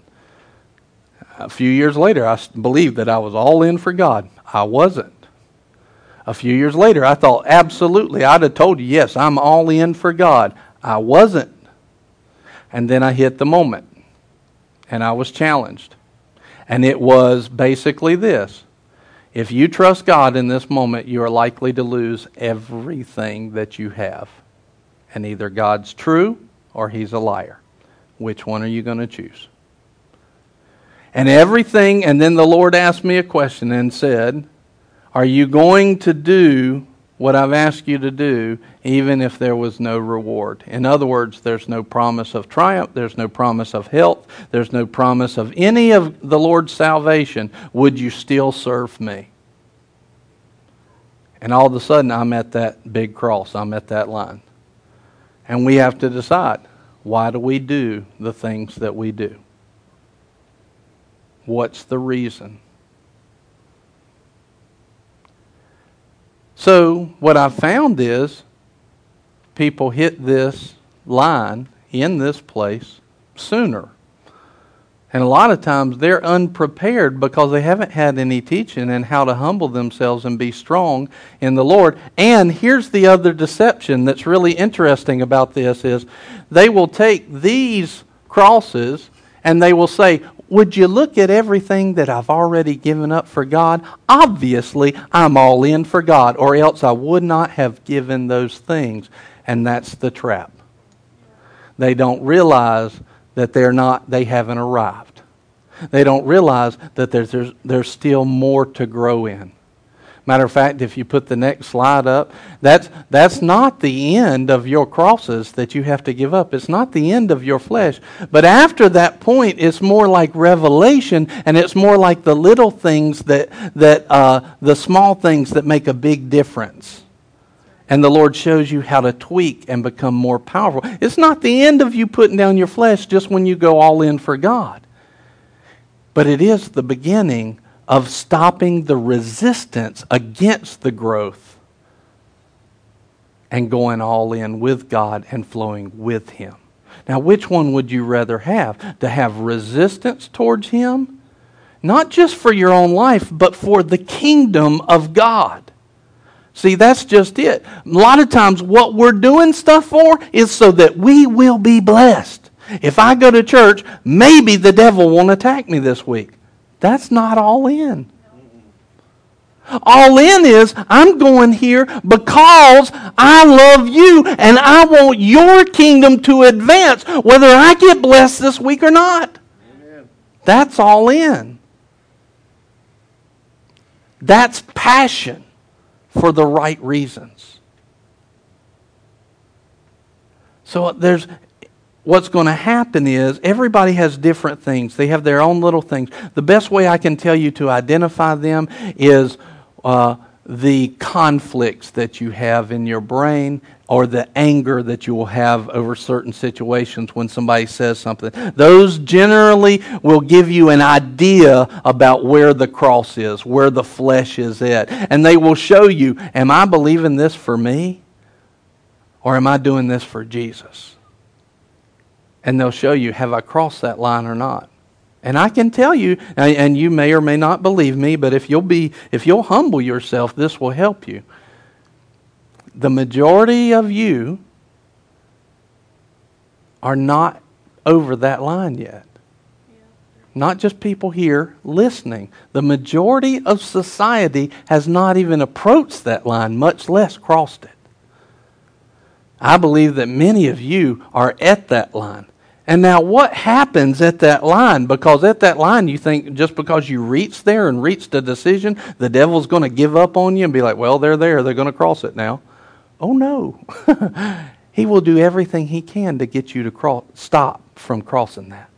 A few years later, I believed that I was all in for God. I wasn't. A few years later, I thought, absolutely, I'd have told you, yes, I'm all in for God. I wasn't. And then I hit the moment, and I was challenged. And it was basically this if you trust God in this moment, you are likely to lose everything that you have. And either God's true or He's a liar. Which one are you going to choose? and everything. And then the Lord asked me a question and said, Are you going to do what I've asked you to do, even if there was no reward? In other words, there's no promise of triumph, there's no promise of health, there's no promise of any of the Lord's salvation. Would you still serve me? And all of a sudden, I'm at that big cross, I'm at that line. And we have to decide why do we do the things that we do? What's the reason? So, what I've found is people hit this line in this place sooner. And a lot of times they're unprepared because they haven't had any teaching in how to humble themselves and be strong in the Lord. And here's the other deception that's really interesting about this is they will take these crosses and they will say, would you look at everything that I've already given up for God? Obviously, I'm all in for God, or else I would not have given those things. And that's the trap. They don't realize that they're not, they haven't arrived. They don't realize that there's, there's, there's still more to grow in. Matter of fact, if you put the next slide up, that's, that's not the end of your crosses that you have to give up. It's not the end of your flesh. But after that point, it's more like revelation, and it's more like the little things that, that uh, the small things that make a big difference. And the Lord shows you how to tweak and become more powerful. It's not the end of you putting down your flesh just when you go all in for God. But it is the beginning of stopping the resistance against the growth and going all in with God and flowing with Him. Now, which one would you rather have? To have resistance towards Him? Not just for your own life, but for the kingdom of God. See, that's just it. A lot of times, what we're doing stuff for is so that we will be blessed. If I go to church, maybe the devil won't attack me this week. That's not all in. All in is I'm going here because I love you and I want your kingdom to advance, whether I get blessed this week or not. Amen. That's all in. That's passion for the right reasons. So there's what's going to happen is everybody has different things. They have their own little things. The best way I can tell you to identify them is uh, the conflicts that you have in your brain or the anger that you will have over certain situations when somebody says something. Those generally will give you an idea about where the cross is, where the flesh is at. And they will show you, am I believing this for me? Or am I doing this for Jesus? and they'll show you, have I crossed that line or not? And I can tell you, and you may or may not believe me, but if you'll be, if you'll humble yourself, this will help you. The majority of you are not over that line yet. Not just people here listening. The majority of society has not even approached that line, much less crossed it. I believe that many of you are at that line. And now, what happens at that line? Because at that line, you think just because you reach there and reached a decision, the devil's going to give up on you and be like, well, they're there. They're going to cross it now. Oh, no. he will do everything he can to get you to cross, stop from crossing that.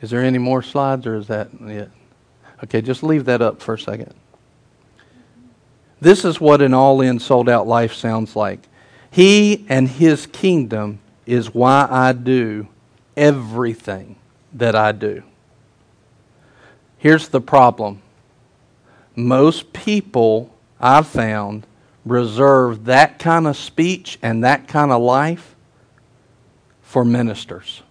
Is there any more slides or is that it? Okay, just leave that up for a second. This is what an all in, sold out life sounds like. He and His kingdom is why I do everything that I do. Here's the problem most people I've found reserve that kind of speech and that kind of life for ministers,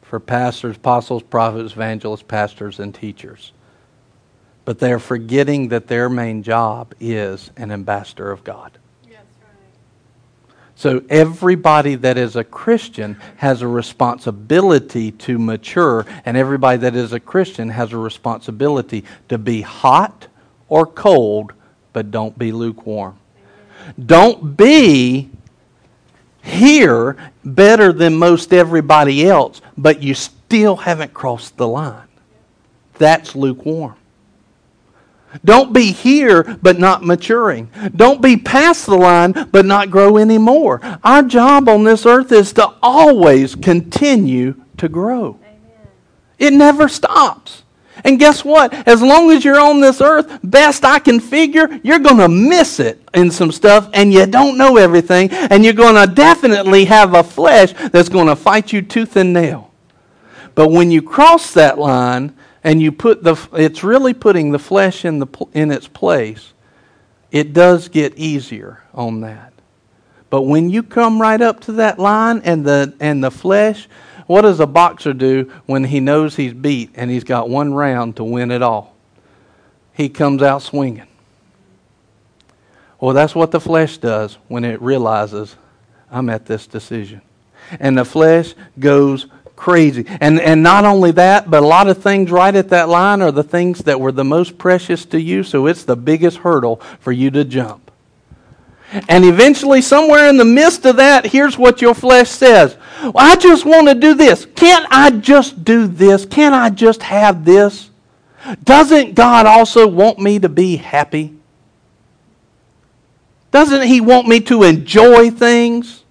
for pastors, apostles, prophets, evangelists, pastors, and teachers. But they're forgetting that their main job is an ambassador of God. So everybody that is a Christian has a responsibility to mature, and everybody that is a Christian has a responsibility to be hot or cold, but don't be lukewarm. Don't be here better than most everybody else, but you still haven't crossed the line. That's lukewarm. Don't be here but not maturing. Don't be past the line but not grow anymore. Our job on this earth is to always continue to grow. Amen. It never stops. And guess what? As long as you're on this earth, best I can figure, you're going to miss it in some stuff and you don't know everything. And you're going to definitely have a flesh that's going to fight you tooth and nail. But when you cross that line, and you put the it's really putting the flesh in the in its place. It does get easier on that. But when you come right up to that line and the and the flesh what does a boxer do when he knows he's beat and he's got one round to win it all? He comes out swinging. Well that's what the flesh does when it realizes i'm at this decision. And the flesh goes crazy. And, and not only that, but a lot of things right at that line are the things that were the most precious to you, so it's the biggest hurdle for you to jump. And eventually, somewhere in the midst of that, here's what your flesh says well, I just want to do this. Can't I just do this? Can't I just have this? Doesn't God also want me to be happy? Doesn't He want me to enjoy things?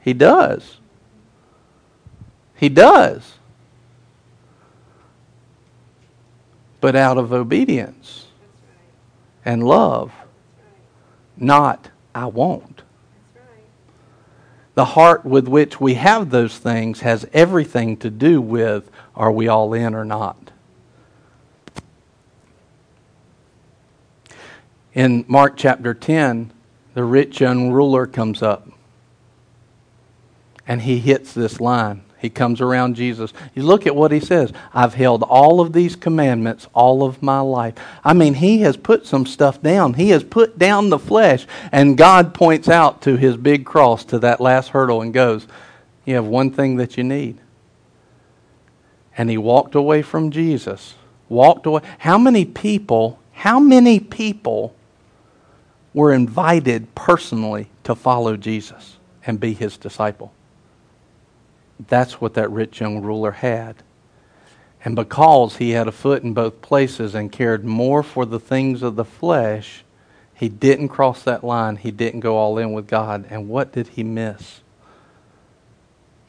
He does. He does. But out of obedience and love, not I won't. The heart with which we have those things has everything to do with are we all in or not. In Mark chapter 10, the rich young ruler comes up and he hits this line. He comes around Jesus. You look at what he says. I've held all of these commandments all of my life. I mean, he has put some stuff down. He has put down the flesh. And God points out to his big cross, to that last hurdle, and goes, You have one thing that you need. And he walked away from Jesus. Walked away. How many people, how many people were invited personally to follow Jesus and be his disciple? That's what that rich young ruler had. And because he had a foot in both places and cared more for the things of the flesh, he didn't cross that line. He didn't go all in with God. And what did he miss?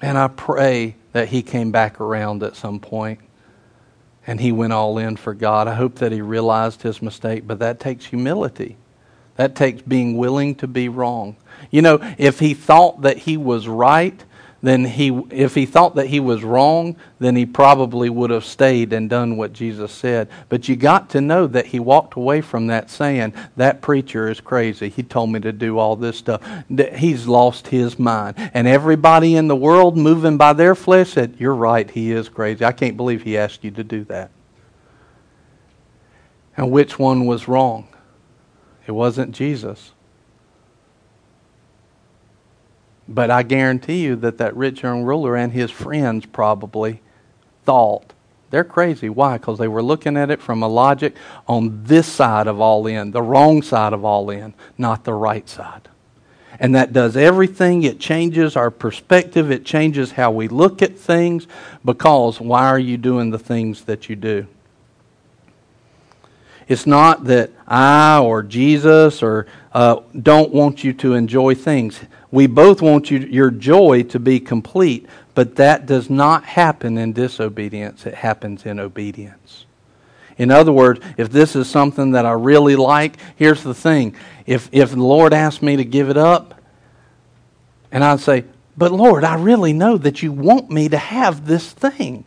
And I pray that he came back around at some point and he went all in for God. I hope that he realized his mistake, but that takes humility. That takes being willing to be wrong. You know, if he thought that he was right, then he, if he thought that he was wrong, then he probably would have stayed and done what Jesus said. But you got to know that he walked away from that saying, That preacher is crazy. He told me to do all this stuff. He's lost his mind. And everybody in the world moving by their flesh said, You're right, he is crazy. I can't believe he asked you to do that. And which one was wrong? It wasn't Jesus. But I guarantee you that that rich young ruler and his friends probably thought they're crazy. Why? Because they were looking at it from a logic on this side of all in, the wrong side of all in, not the right side. And that does everything. It changes our perspective, it changes how we look at things because why are you doing the things that you do? It's not that I or Jesus or uh, don't want you to enjoy things. We both want you, your joy to be complete, but that does not happen in disobedience. It happens in obedience. In other words, if this is something that I really like, here's the thing. If, if the Lord asked me to give it up, and I'd say, But Lord, I really know that you want me to have this thing.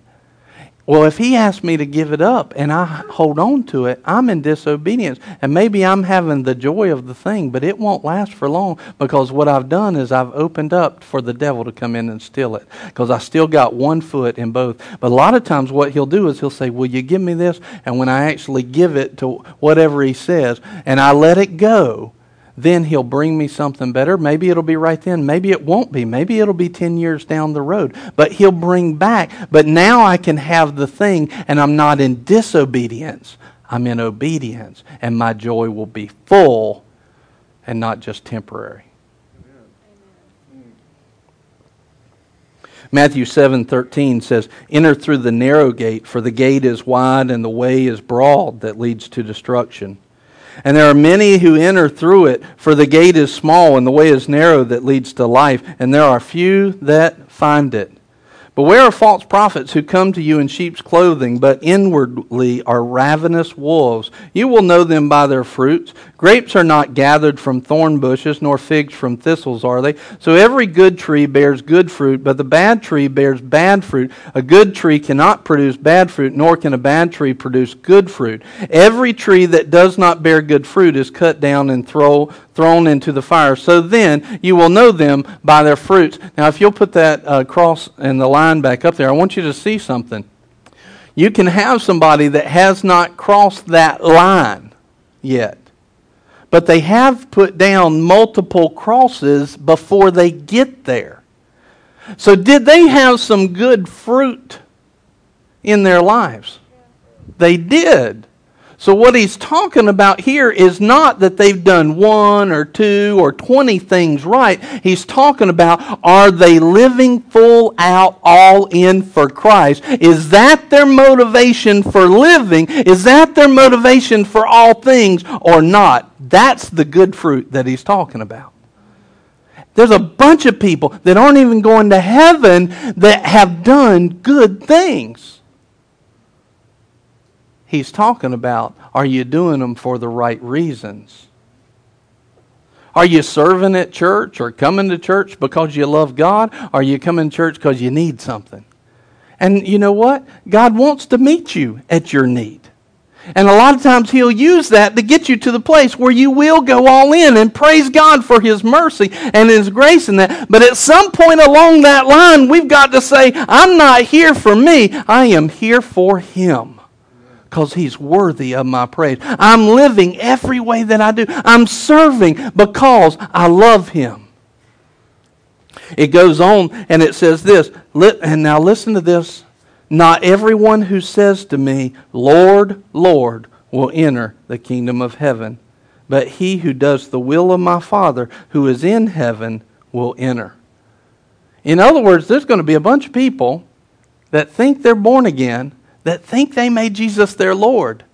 Well, if he asks me to give it up and I hold on to it, I'm in disobedience. And maybe I'm having the joy of the thing, but it won't last for long because what I've done is I've opened up for the devil to come in and steal it because I still got one foot in both. But a lot of times, what he'll do is he'll say, Will you give me this? And when I actually give it to whatever he says and I let it go, then he'll bring me something better. Maybe it'll be right then. Maybe it won't be. Maybe it'll be 10 years down the road. But he'll bring back. But now I can have the thing, and I'm not in disobedience. I'm in obedience, and my joy will be full and not just temporary. Matthew 7:13 says, "Enter through the narrow gate, for the gate is wide and the way is broad that leads to destruction." And there are many who enter through it, for the gate is small and the way is narrow that leads to life, and there are few that find it. Beware of false prophets who come to you in sheep's clothing, but inwardly are ravenous wolves. You will know them by their fruits. Grapes are not gathered from thorn bushes, nor figs from thistles, are they? So every good tree bears good fruit, but the bad tree bears bad fruit. A good tree cannot produce bad fruit, nor can a bad tree produce good fruit. Every tree that does not bear good fruit is cut down and throw, thrown into the fire. So then you will know them by their fruits. Now, if you'll put that uh, cross and the line line back up there, I want you to see something. You can have somebody that has not crossed that line yet, but they have put down multiple crosses before they get there. So, did they have some good fruit in their lives? They did. So, what he's talking about here is not that they've done one or two or 20 things right. He's talking about are they living full out, all in for Christ? Is that their motivation for living? Is that their motivation for all things or not? That's the good fruit that he's talking about. There's a bunch of people that aren't even going to heaven that have done good things. He's talking about are you doing them for the right reasons? Are you serving at church or coming to church because you love God? Or are you coming to church because you need something? And you know what? God wants to meet you at your need. And a lot of times He'll use that to get you to the place where you will go all in and praise God for His mercy and His grace in that. But at some point along that line, we've got to say, I'm not here for me, I am here for Him. Because He's worthy of my praise. I'm living every way that I do. I'm serving because I love Him. It goes on and it says this, and now listen to this not everyone who says to me, Lord, Lord, will enter the kingdom of heaven, but he who does the will of my Father who is in heaven will enter. In other words, there's going to be a bunch of people that think they're born again, that think they made Jesus their Lord,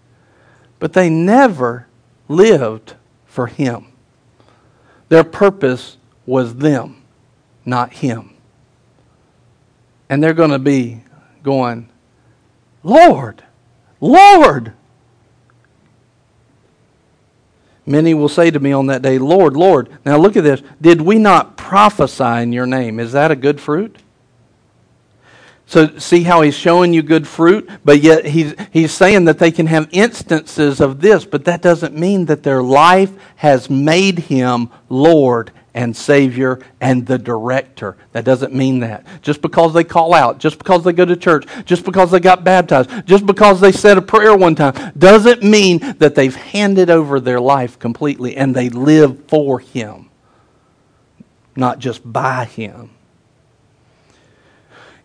but they never lived for Him. Their purpose was them, not Him. And they're going to be going, Lord, Lord. Many will say to me on that day, Lord, Lord. Now look at this. Did we not prophesy in your name? Is that a good fruit? So see how he's showing you good fruit, but yet he's, he's saying that they can have instances of this, but that doesn't mean that their life has made him Lord and Savior and the director. That doesn't mean that. Just because they call out, just because they go to church, just because they got baptized, just because they said a prayer one time, doesn't mean that they've handed over their life completely and they live for Him, not just by Him.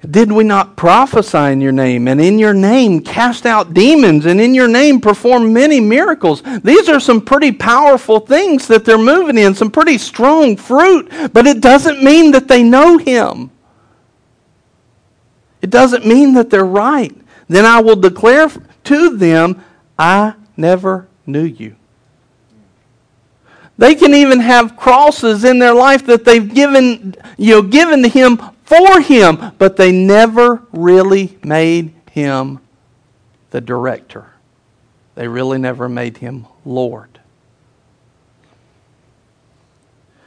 Did we not prophesy in your name, and in your name cast out demons, and in your name perform many miracles? These are some pretty powerful things that they're moving in, some pretty strong fruit, but it doesn't mean that they know Him. It doesn't mean that they're right. Then I will declare to them, I never knew you. They can even have crosses in their life that they've given, you know, given to him for him, but they never really made him the director. They really never made him Lord.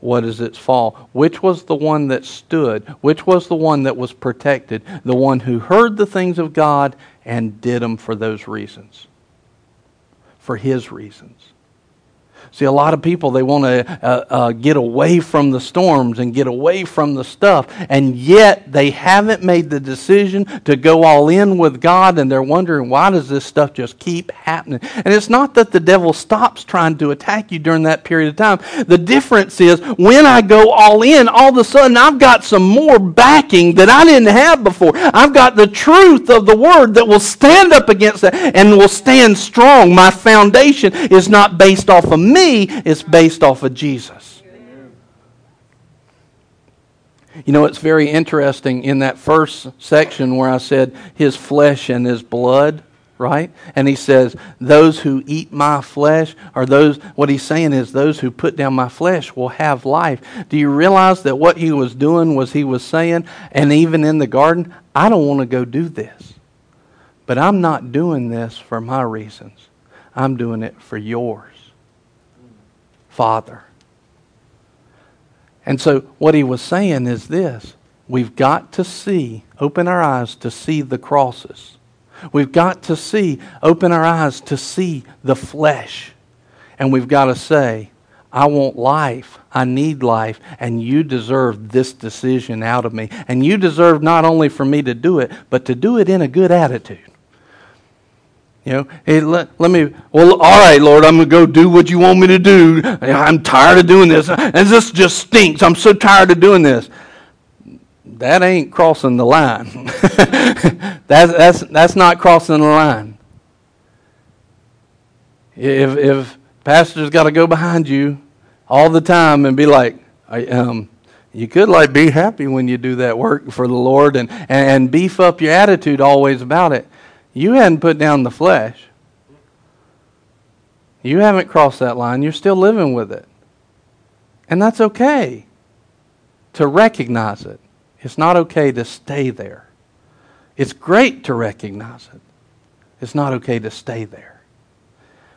what is its fall? Which was the one that stood? Which was the one that was protected? The one who heard the things of God and did them for those reasons, for his reasons. See, a lot of people, they want to uh, uh, get away from the storms and get away from the stuff, and yet they haven't made the decision to go all in with God, and they're wondering, why does this stuff just keep happening? And it's not that the devil stops trying to attack you during that period of time. The difference is when I go all in, all of a sudden I've got some more backing that I didn't have before. I've got the truth of the word that will stand up against that and will stand strong. My foundation is not based off of me it's based off of Jesus. You know, it's very interesting in that first section where I said his flesh and his blood, right? And he says, Those who eat my flesh, or those, what he's saying is, those who put down my flesh will have life. Do you realize that what he was doing was he was saying, and even in the garden, I don't want to go do this. But I'm not doing this for my reasons, I'm doing it for yours. Father. And so, what he was saying is this we've got to see, open our eyes to see the crosses. We've got to see, open our eyes to see the flesh. And we've got to say, I want life. I need life. And you deserve this decision out of me. And you deserve not only for me to do it, but to do it in a good attitude. You know, hey, let, let me, well, all right, Lord, I'm going to go do what you want me to do. I'm tired of doing this. And this just stinks. I'm so tired of doing this. That ain't crossing the line. that's, that's, that's not crossing the line. If, if pastor's got to go behind you all the time and be like, I, um, you could like be happy when you do that work for the Lord and, and beef up your attitude always about it. You hadn't put down the flesh. You haven't crossed that line. You're still living with it. And that's okay to recognize it. It's not okay to stay there. It's great to recognize it. It's not okay to stay there.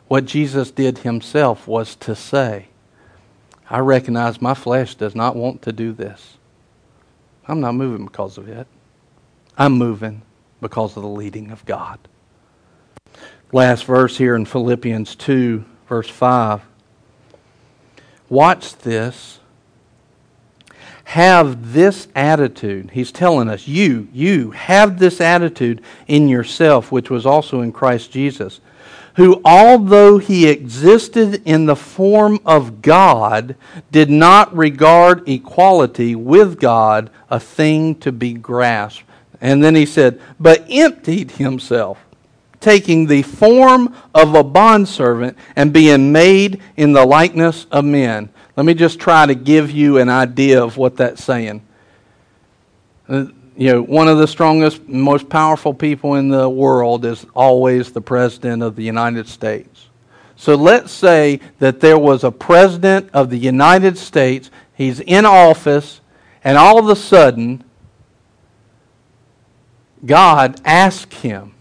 What Jesus did himself was to say, I recognize my flesh does not want to do this. I'm not moving because of it. I'm moving because of the leading of God. Last verse here in Philippians 2, verse 5. Watch this. Have this attitude. He's telling us, you, you, have this attitude in yourself, which was also in Christ Jesus, who, although he existed in the form of God, did not regard equality with God a thing to be grasped and then he said, But emptied himself, taking the form of a bondservant and being made in the likeness of men. Let me just try to give you an idea of what that's saying. Uh, you know, one of the strongest, most powerful people in the world is always the President of the United States. So let's say that there was a President of the United States, he's in office, and all of a sudden, God asked him,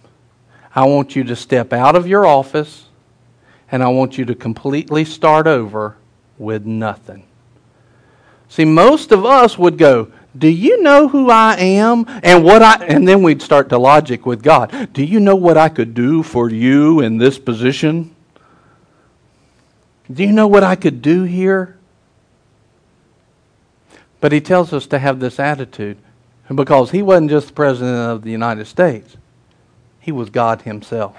I want you to step out of your office and I want you to completely start over with nothing. See, most of us would go, Do you know who I am? And what I and then we'd start to logic with God. Do you know what I could do for you in this position? Do you know what I could do here? But he tells us to have this attitude because he wasn't just the President of the United States, he was God Himself.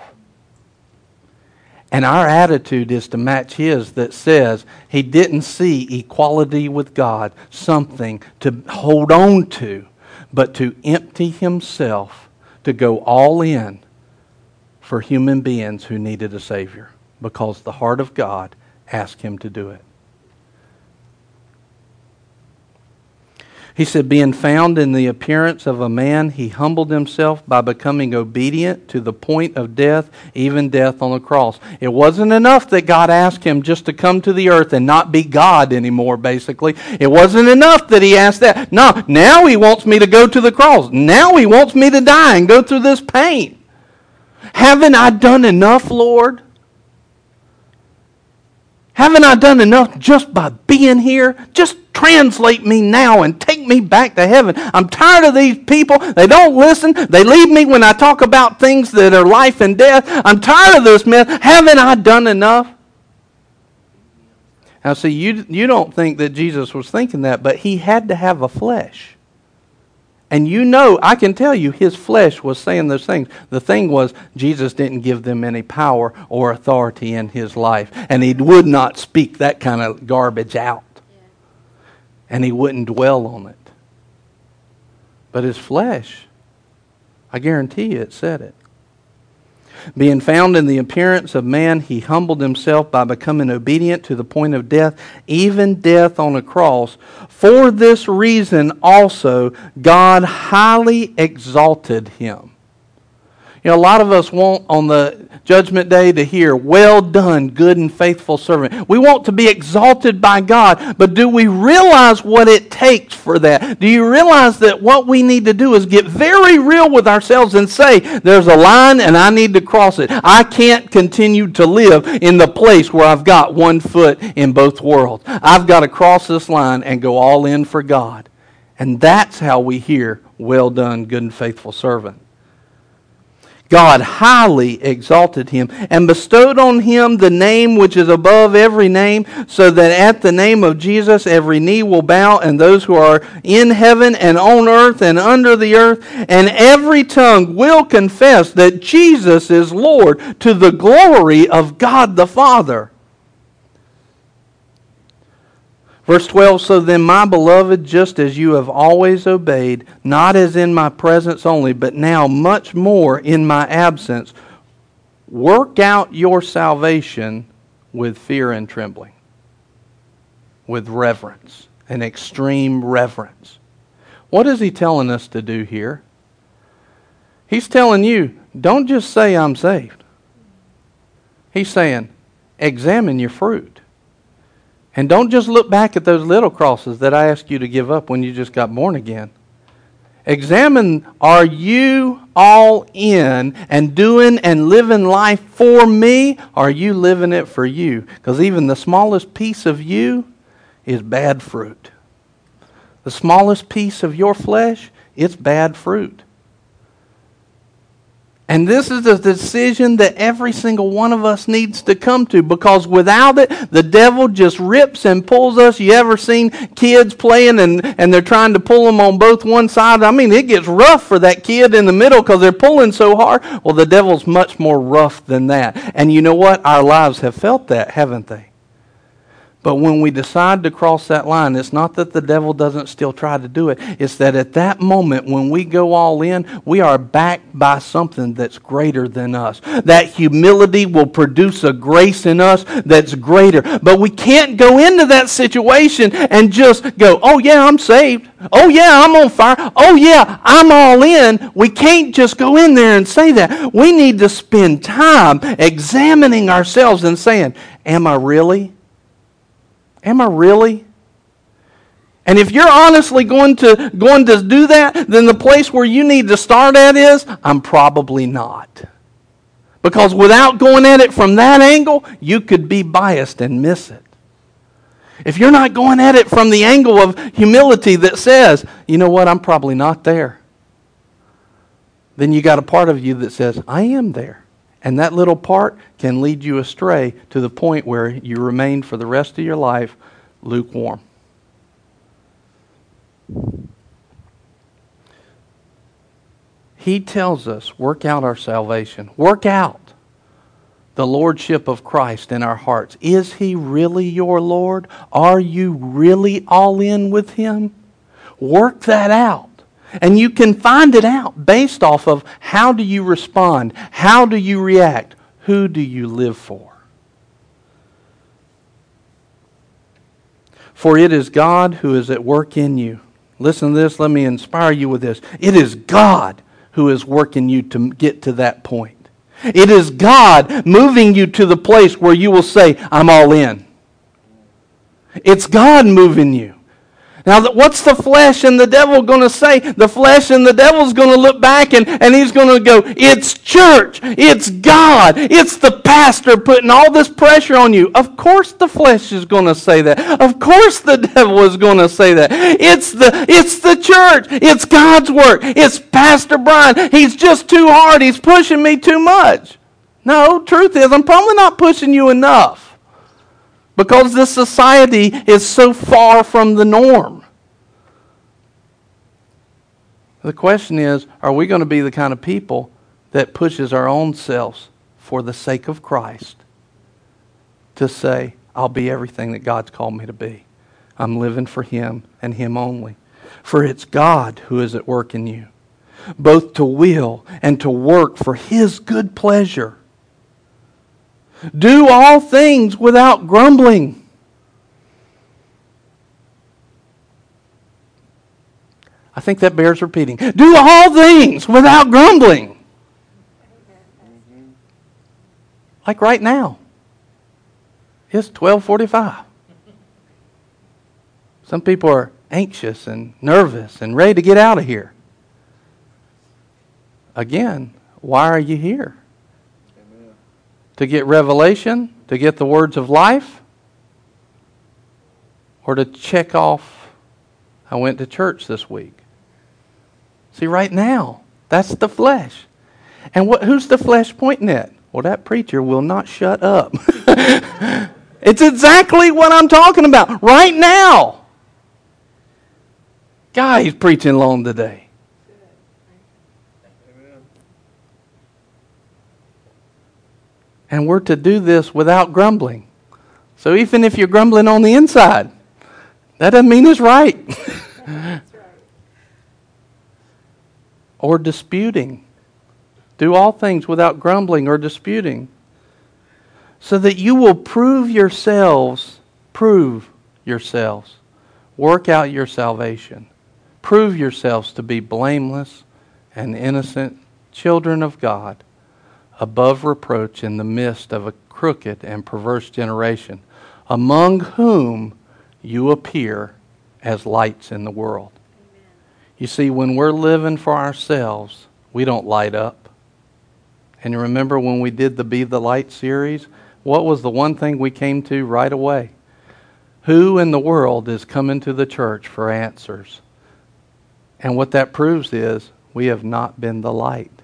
And our attitude is to match his that says he didn't see equality with God something to hold on to, but to empty himself, to go all in for human beings who needed a Savior because the heart of God asked him to do it. He said, Being found in the appearance of a man, he humbled himself by becoming obedient to the point of death, even death on the cross. It wasn't enough that God asked him just to come to the earth and not be God anymore, basically. It wasn't enough that he asked that. No, now he wants me to go to the cross. Now he wants me to die and go through this pain. Haven't I done enough, Lord? Haven't I done enough just by being here? Just translate me now and take me back to heaven. I'm tired of these people. They don't listen. They leave me when I talk about things that are life and death. I'm tired of this mess. Haven't I done enough? Now, see, you, you don't think that Jesus was thinking that, but he had to have a flesh. And you know, I can tell you, his flesh was saying those things. The thing was, Jesus didn't give them any power or authority in his life. And he would not speak that kind of garbage out. And he wouldn't dwell on it. But his flesh, I guarantee you, it said it. Being found in the appearance of man, he humbled himself by becoming obedient to the point of death, even death on a cross. For this reason also, God highly exalted him. You know, a lot of us want on the judgment day to hear, Well done, good and faithful servant. We want to be exalted by God, but do we realize what it takes for that? Do you realize that what we need to do is get very real with ourselves and say, There's a line and I need to cross it. I can't continue to live in the place where I've got one foot in both worlds. I've got to cross this line and go all in for God. And that's how we hear, Well done, good and faithful servant. God highly exalted him and bestowed on him the name which is above every name, so that at the name of Jesus every knee will bow, and those who are in heaven and on earth and under the earth, and every tongue will confess that Jesus is Lord to the glory of God the Father. Verse 12 So then, my beloved, just as you have always obeyed, not as in my presence only, but now much more in my absence, work out your salvation with fear and trembling, with reverence, an extreme reverence. What is he telling us to do here? He's telling you, don't just say I'm saved. He's saying, examine your fruit. And don't just look back at those little crosses that I asked you to give up when you just got born again. Examine are you all in and doing and living life for me? Or are you living it for you? Because even the smallest piece of you is bad fruit. The smallest piece of your flesh, it's bad fruit. And this is the decision that every single one of us needs to come to because without it, the devil just rips and pulls us. You ever seen kids playing and, and they're trying to pull them on both one side? I mean, it gets rough for that kid in the middle because they're pulling so hard. Well, the devil's much more rough than that. And you know what? Our lives have felt that, haven't they? But when we decide to cross that line, it's not that the devil doesn't still try to do it. It's that at that moment, when we go all in, we are backed by something that's greater than us. That humility will produce a grace in us that's greater. But we can't go into that situation and just go, oh, yeah, I'm saved. Oh, yeah, I'm on fire. Oh, yeah, I'm all in. We can't just go in there and say that. We need to spend time examining ourselves and saying, am I really? Am I really? And if you're honestly going to going to do that, then the place where you need to start at is I'm probably not. Because without going at it from that angle, you could be biased and miss it. If you're not going at it from the angle of humility that says, you know what, I'm probably not there, then you got a part of you that says, I am there. And that little part can lead you astray to the point where you remain for the rest of your life lukewarm. He tells us, work out our salvation. Work out the lordship of Christ in our hearts. Is he really your Lord? Are you really all in with him? Work that out. And you can find it out based off of how do you respond? How do you react? Who do you live for? For it is God who is at work in you. Listen to this. Let me inspire you with this. It is God who is working you to get to that point. It is God moving you to the place where you will say, I'm all in. It's God moving you. Now, what's the flesh and the devil going to say? The flesh and the devil's going to look back and, and he's going to go, It's church. It's God. It's the pastor putting all this pressure on you. Of course, the flesh is going to say that. Of course, the devil is going to say that. It's the, it's the church. It's God's work. It's Pastor Brian. He's just too hard. He's pushing me too much. No, truth is, I'm probably not pushing you enough because this society is so far from the norm. The question is are we going to be the kind of people that pushes our own selves for the sake of Christ to say, I'll be everything that God's called me to be? I'm living for Him and Him only. For it's God who is at work in you, both to will and to work for His good pleasure. Do all things without grumbling. I think that bears repeating. Do all things without grumbling. Like right now. It's 1245. Some people are anxious and nervous and ready to get out of here. Again, why are you here? To get revelation? To get the words of life? Or to check off, I went to church this week? See, right now, that's the flesh. And what, who's the flesh pointing at? Well, that preacher will not shut up. it's exactly what I'm talking about right now. Guy, he's preaching long today. And we're to do this without grumbling. So even if you're grumbling on the inside, that doesn't mean it's right. or disputing. Do all things without grumbling or disputing, so that you will prove yourselves, prove yourselves, work out your salvation, prove yourselves to be blameless and innocent children of God, above reproach in the midst of a crooked and perverse generation, among whom you appear as lights in the world. Amen. You see, when we're living for ourselves, we don't light up. And you remember when we did the Be the Light series? What was the one thing we came to right away? Who in the world is coming to the church for answers? And what that proves is we have not been the light.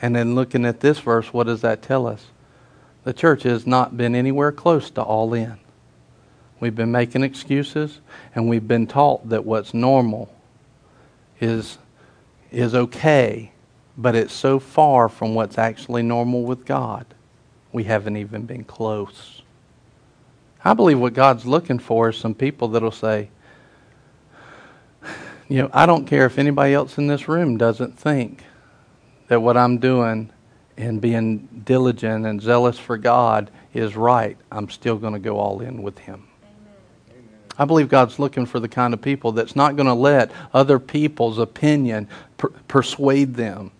And then looking at this verse, what does that tell us? The church has not been anywhere close to all in. We've been making excuses, and we've been taught that what's normal is, is okay, but it's so far from what's actually normal with God, we haven't even been close. I believe what God's looking for is some people that'll say, you know, I don't care if anybody else in this room doesn't think that what I'm doing and being diligent and zealous for God is right. I'm still going to go all in with Him. I believe God's looking for the kind of people that's not going to let other people's opinion per- persuade them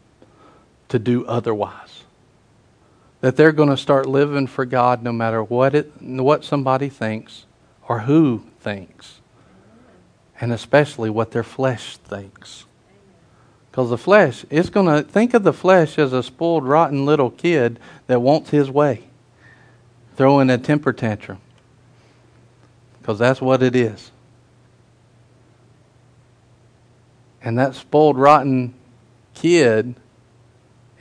to do otherwise. That they're going to start living for God no matter what it, what somebody thinks or who thinks, and especially what their flesh thinks. Because the flesh, it's going to think of the flesh as a spoiled, rotten little kid that wants his way, throwing a temper tantrum because that's what it is. And that spoiled, rotten kid,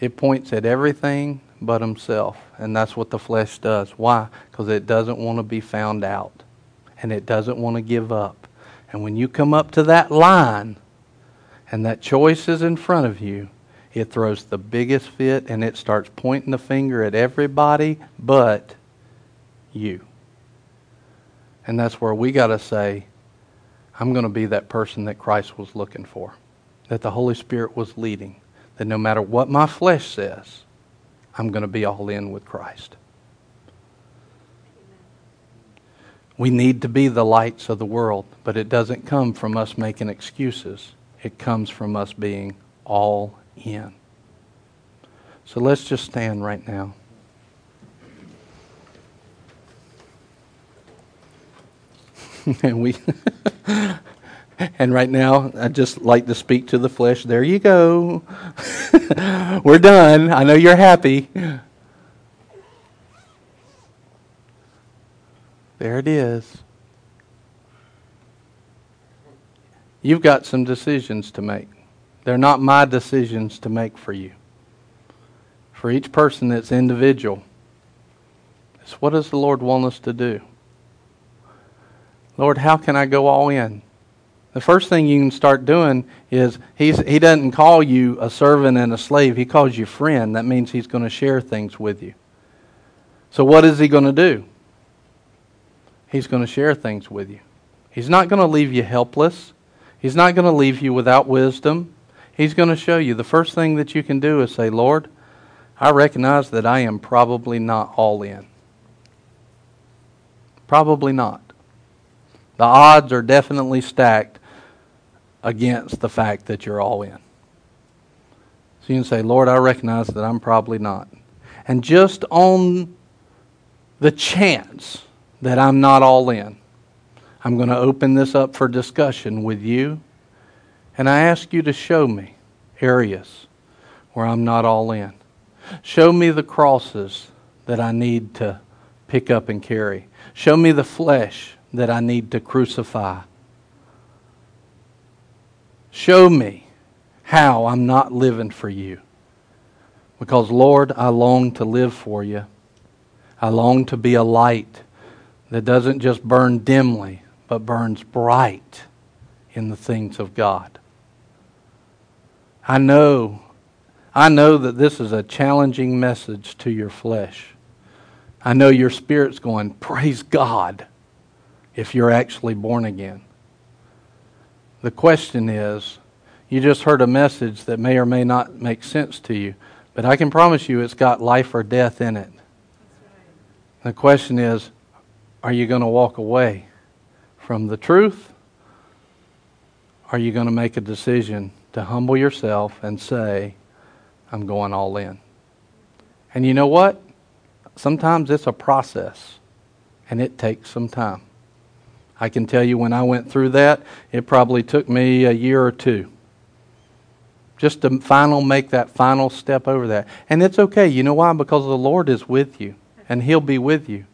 it points at everything but himself. And that's what the flesh does. Why? Because it doesn't want to be found out. And it doesn't want to give up. And when you come up to that line and that choice is in front of you, it throws the biggest fit and it starts pointing the finger at everybody but you. And that's where we got to say, I'm going to be that person that Christ was looking for, that the Holy Spirit was leading, that no matter what my flesh says, I'm going to be all in with Christ. We need to be the lights of the world, but it doesn't come from us making excuses. It comes from us being all in. So let's just stand right now. and we and right now I just like to speak to the flesh. There you go. We're done. I know you're happy. There it is. You've got some decisions to make. They're not my decisions to make for you. For each person that's individual. It's what does the Lord want us to do? Lord, how can I go all in? The first thing you can start doing is he's, he doesn't call you a servant and a slave. He calls you friend. That means he's going to share things with you. So, what is he going to do? He's going to share things with you. He's not going to leave you helpless. He's not going to leave you without wisdom. He's going to show you. The first thing that you can do is say, Lord, I recognize that I am probably not all in. Probably not. The odds are definitely stacked against the fact that you're all in. So you can say, Lord, I recognize that I'm probably not. And just on the chance that I'm not all in, I'm going to open this up for discussion with you. And I ask you to show me areas where I'm not all in. Show me the crosses that I need to pick up and carry. Show me the flesh that I need to crucify. Show me how I'm not living for you. Because, Lord, I long to live for you. I long to be a light that doesn't just burn dimly, but burns bright in the things of God. I know, I know that this is a challenging message to your flesh. I know your spirit's going, praise God, if you're actually born again. The question is, you just heard a message that may or may not make sense to you, but I can promise you it's got life or death in it. The question is, are you going to walk away from the truth? Are you going to make a decision to humble yourself and say, I'm going all in? And you know what? Sometimes it's a process, and it takes some time. I can tell you when I went through that, it probably took me a year or two just to final make that final step over that. And it's okay. You know why? Because the Lord is with you, and He'll be with you.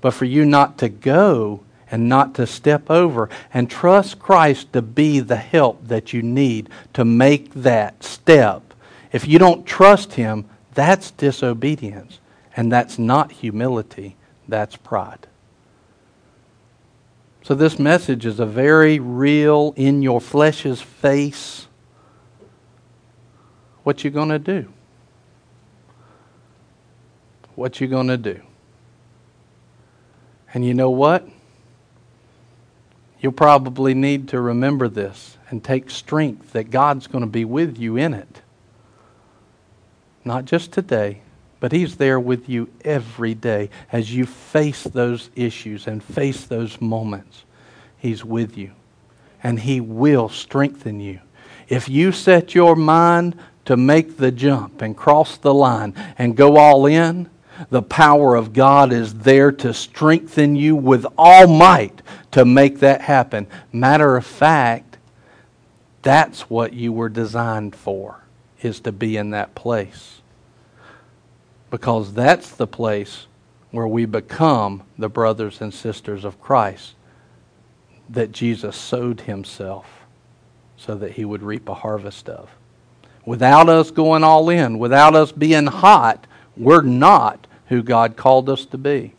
But for you not to go and not to step over and trust Christ to be the help that you need to make that step. If you don't trust Him, that's disobedience. And that's not humility, that's pride. So, this message is a very real, in your flesh's face. What you going to do? What you going to do? And you know what? You'll probably need to remember this and take strength that God's going to be with you in it. Not just today, but He's there with you every day as you face those issues and face those moments. He's with you. And He will strengthen you. If you set your mind to make the jump and cross the line and go all in, the power of God is there to strengthen you with all might to make that happen. Matter of fact, that's what you were designed for, is to be in that place. Because that's the place where we become the brothers and sisters of Christ that Jesus sowed himself so that he would reap a harvest of. Without us going all in, without us being hot, we're not who God called us to be.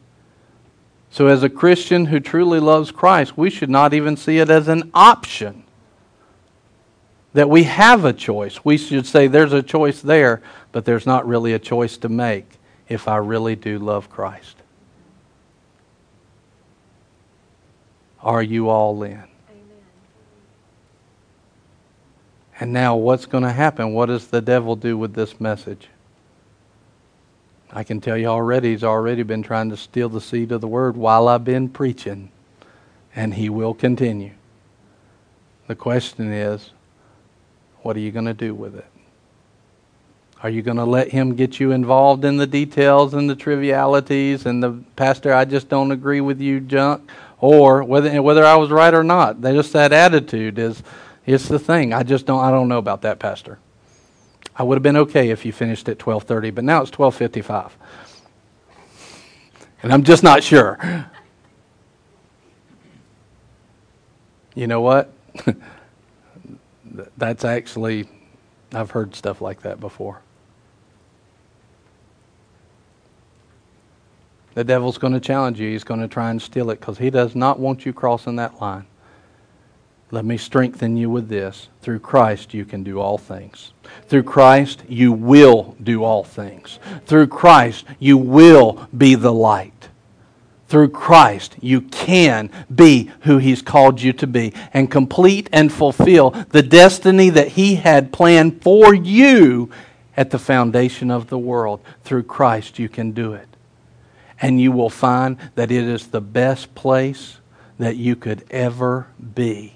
So, as a Christian who truly loves Christ, we should not even see it as an option that we have a choice. We should say there's a choice there, but there's not really a choice to make if I really do love Christ. Are you all in? Amen. And now, what's going to happen? What does the devil do with this message? I can tell you already, he's already been trying to steal the seed of the word while I've been preaching, and he will continue. The question is, what are you going to do with it? Are you going to let him get you involved in the details and the trivialities and the pastor, I just don't agree with you junk? Or whether whether I was right or not. Just that attitude is it's the thing. I just don't I don't know about that, Pastor. I would have been okay if you finished at 12:30, but now it's 12:55. And I'm just not sure. You know what? That's actually I've heard stuff like that before. The devil's going to challenge you. He's going to try and steal it because he does not want you crossing that line. Let me strengthen you with this. Through Christ, you can do all things. Through Christ, you will do all things. Through Christ, you will be the light. Through Christ, you can be who He's called you to be and complete and fulfill the destiny that He had planned for you at the foundation of the world. Through Christ, you can do it. And you will find that it is the best place that you could ever be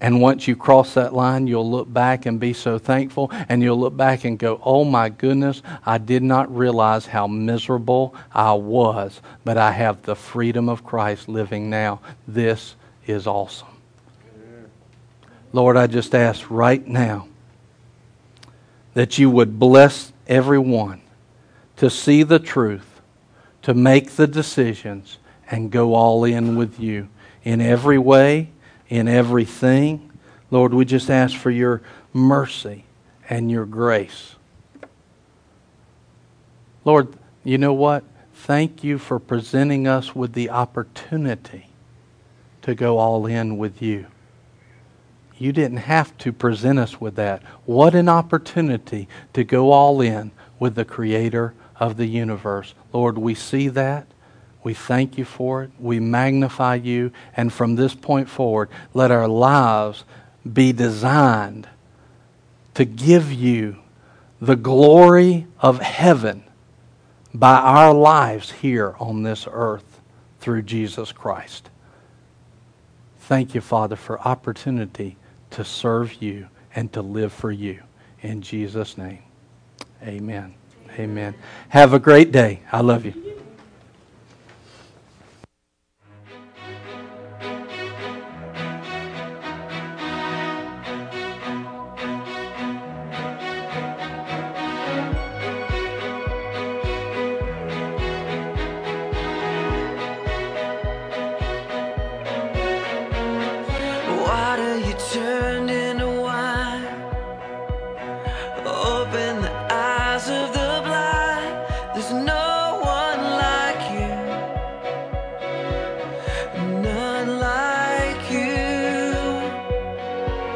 and once you cross that line, you'll look back and be so thankful, and you'll look back and go, Oh my goodness, I did not realize how miserable I was, but I have the freedom of Christ living now. This is awesome. Lord, I just ask right now that you would bless everyone to see the truth, to make the decisions, and go all in with you in every way in everything. Lord, we just ask for your mercy and your grace. Lord, you know what? Thank you for presenting us with the opportunity to go all in with you. You didn't have to present us with that. What an opportunity to go all in with the Creator of the universe. Lord, we see that. We thank you for it. We magnify you. And from this point forward, let our lives be designed to give you the glory of heaven by our lives here on this earth through Jesus Christ. Thank you, Father, for opportunity to serve you and to live for you. In Jesus' name, amen. Amen. Have a great day. I love you.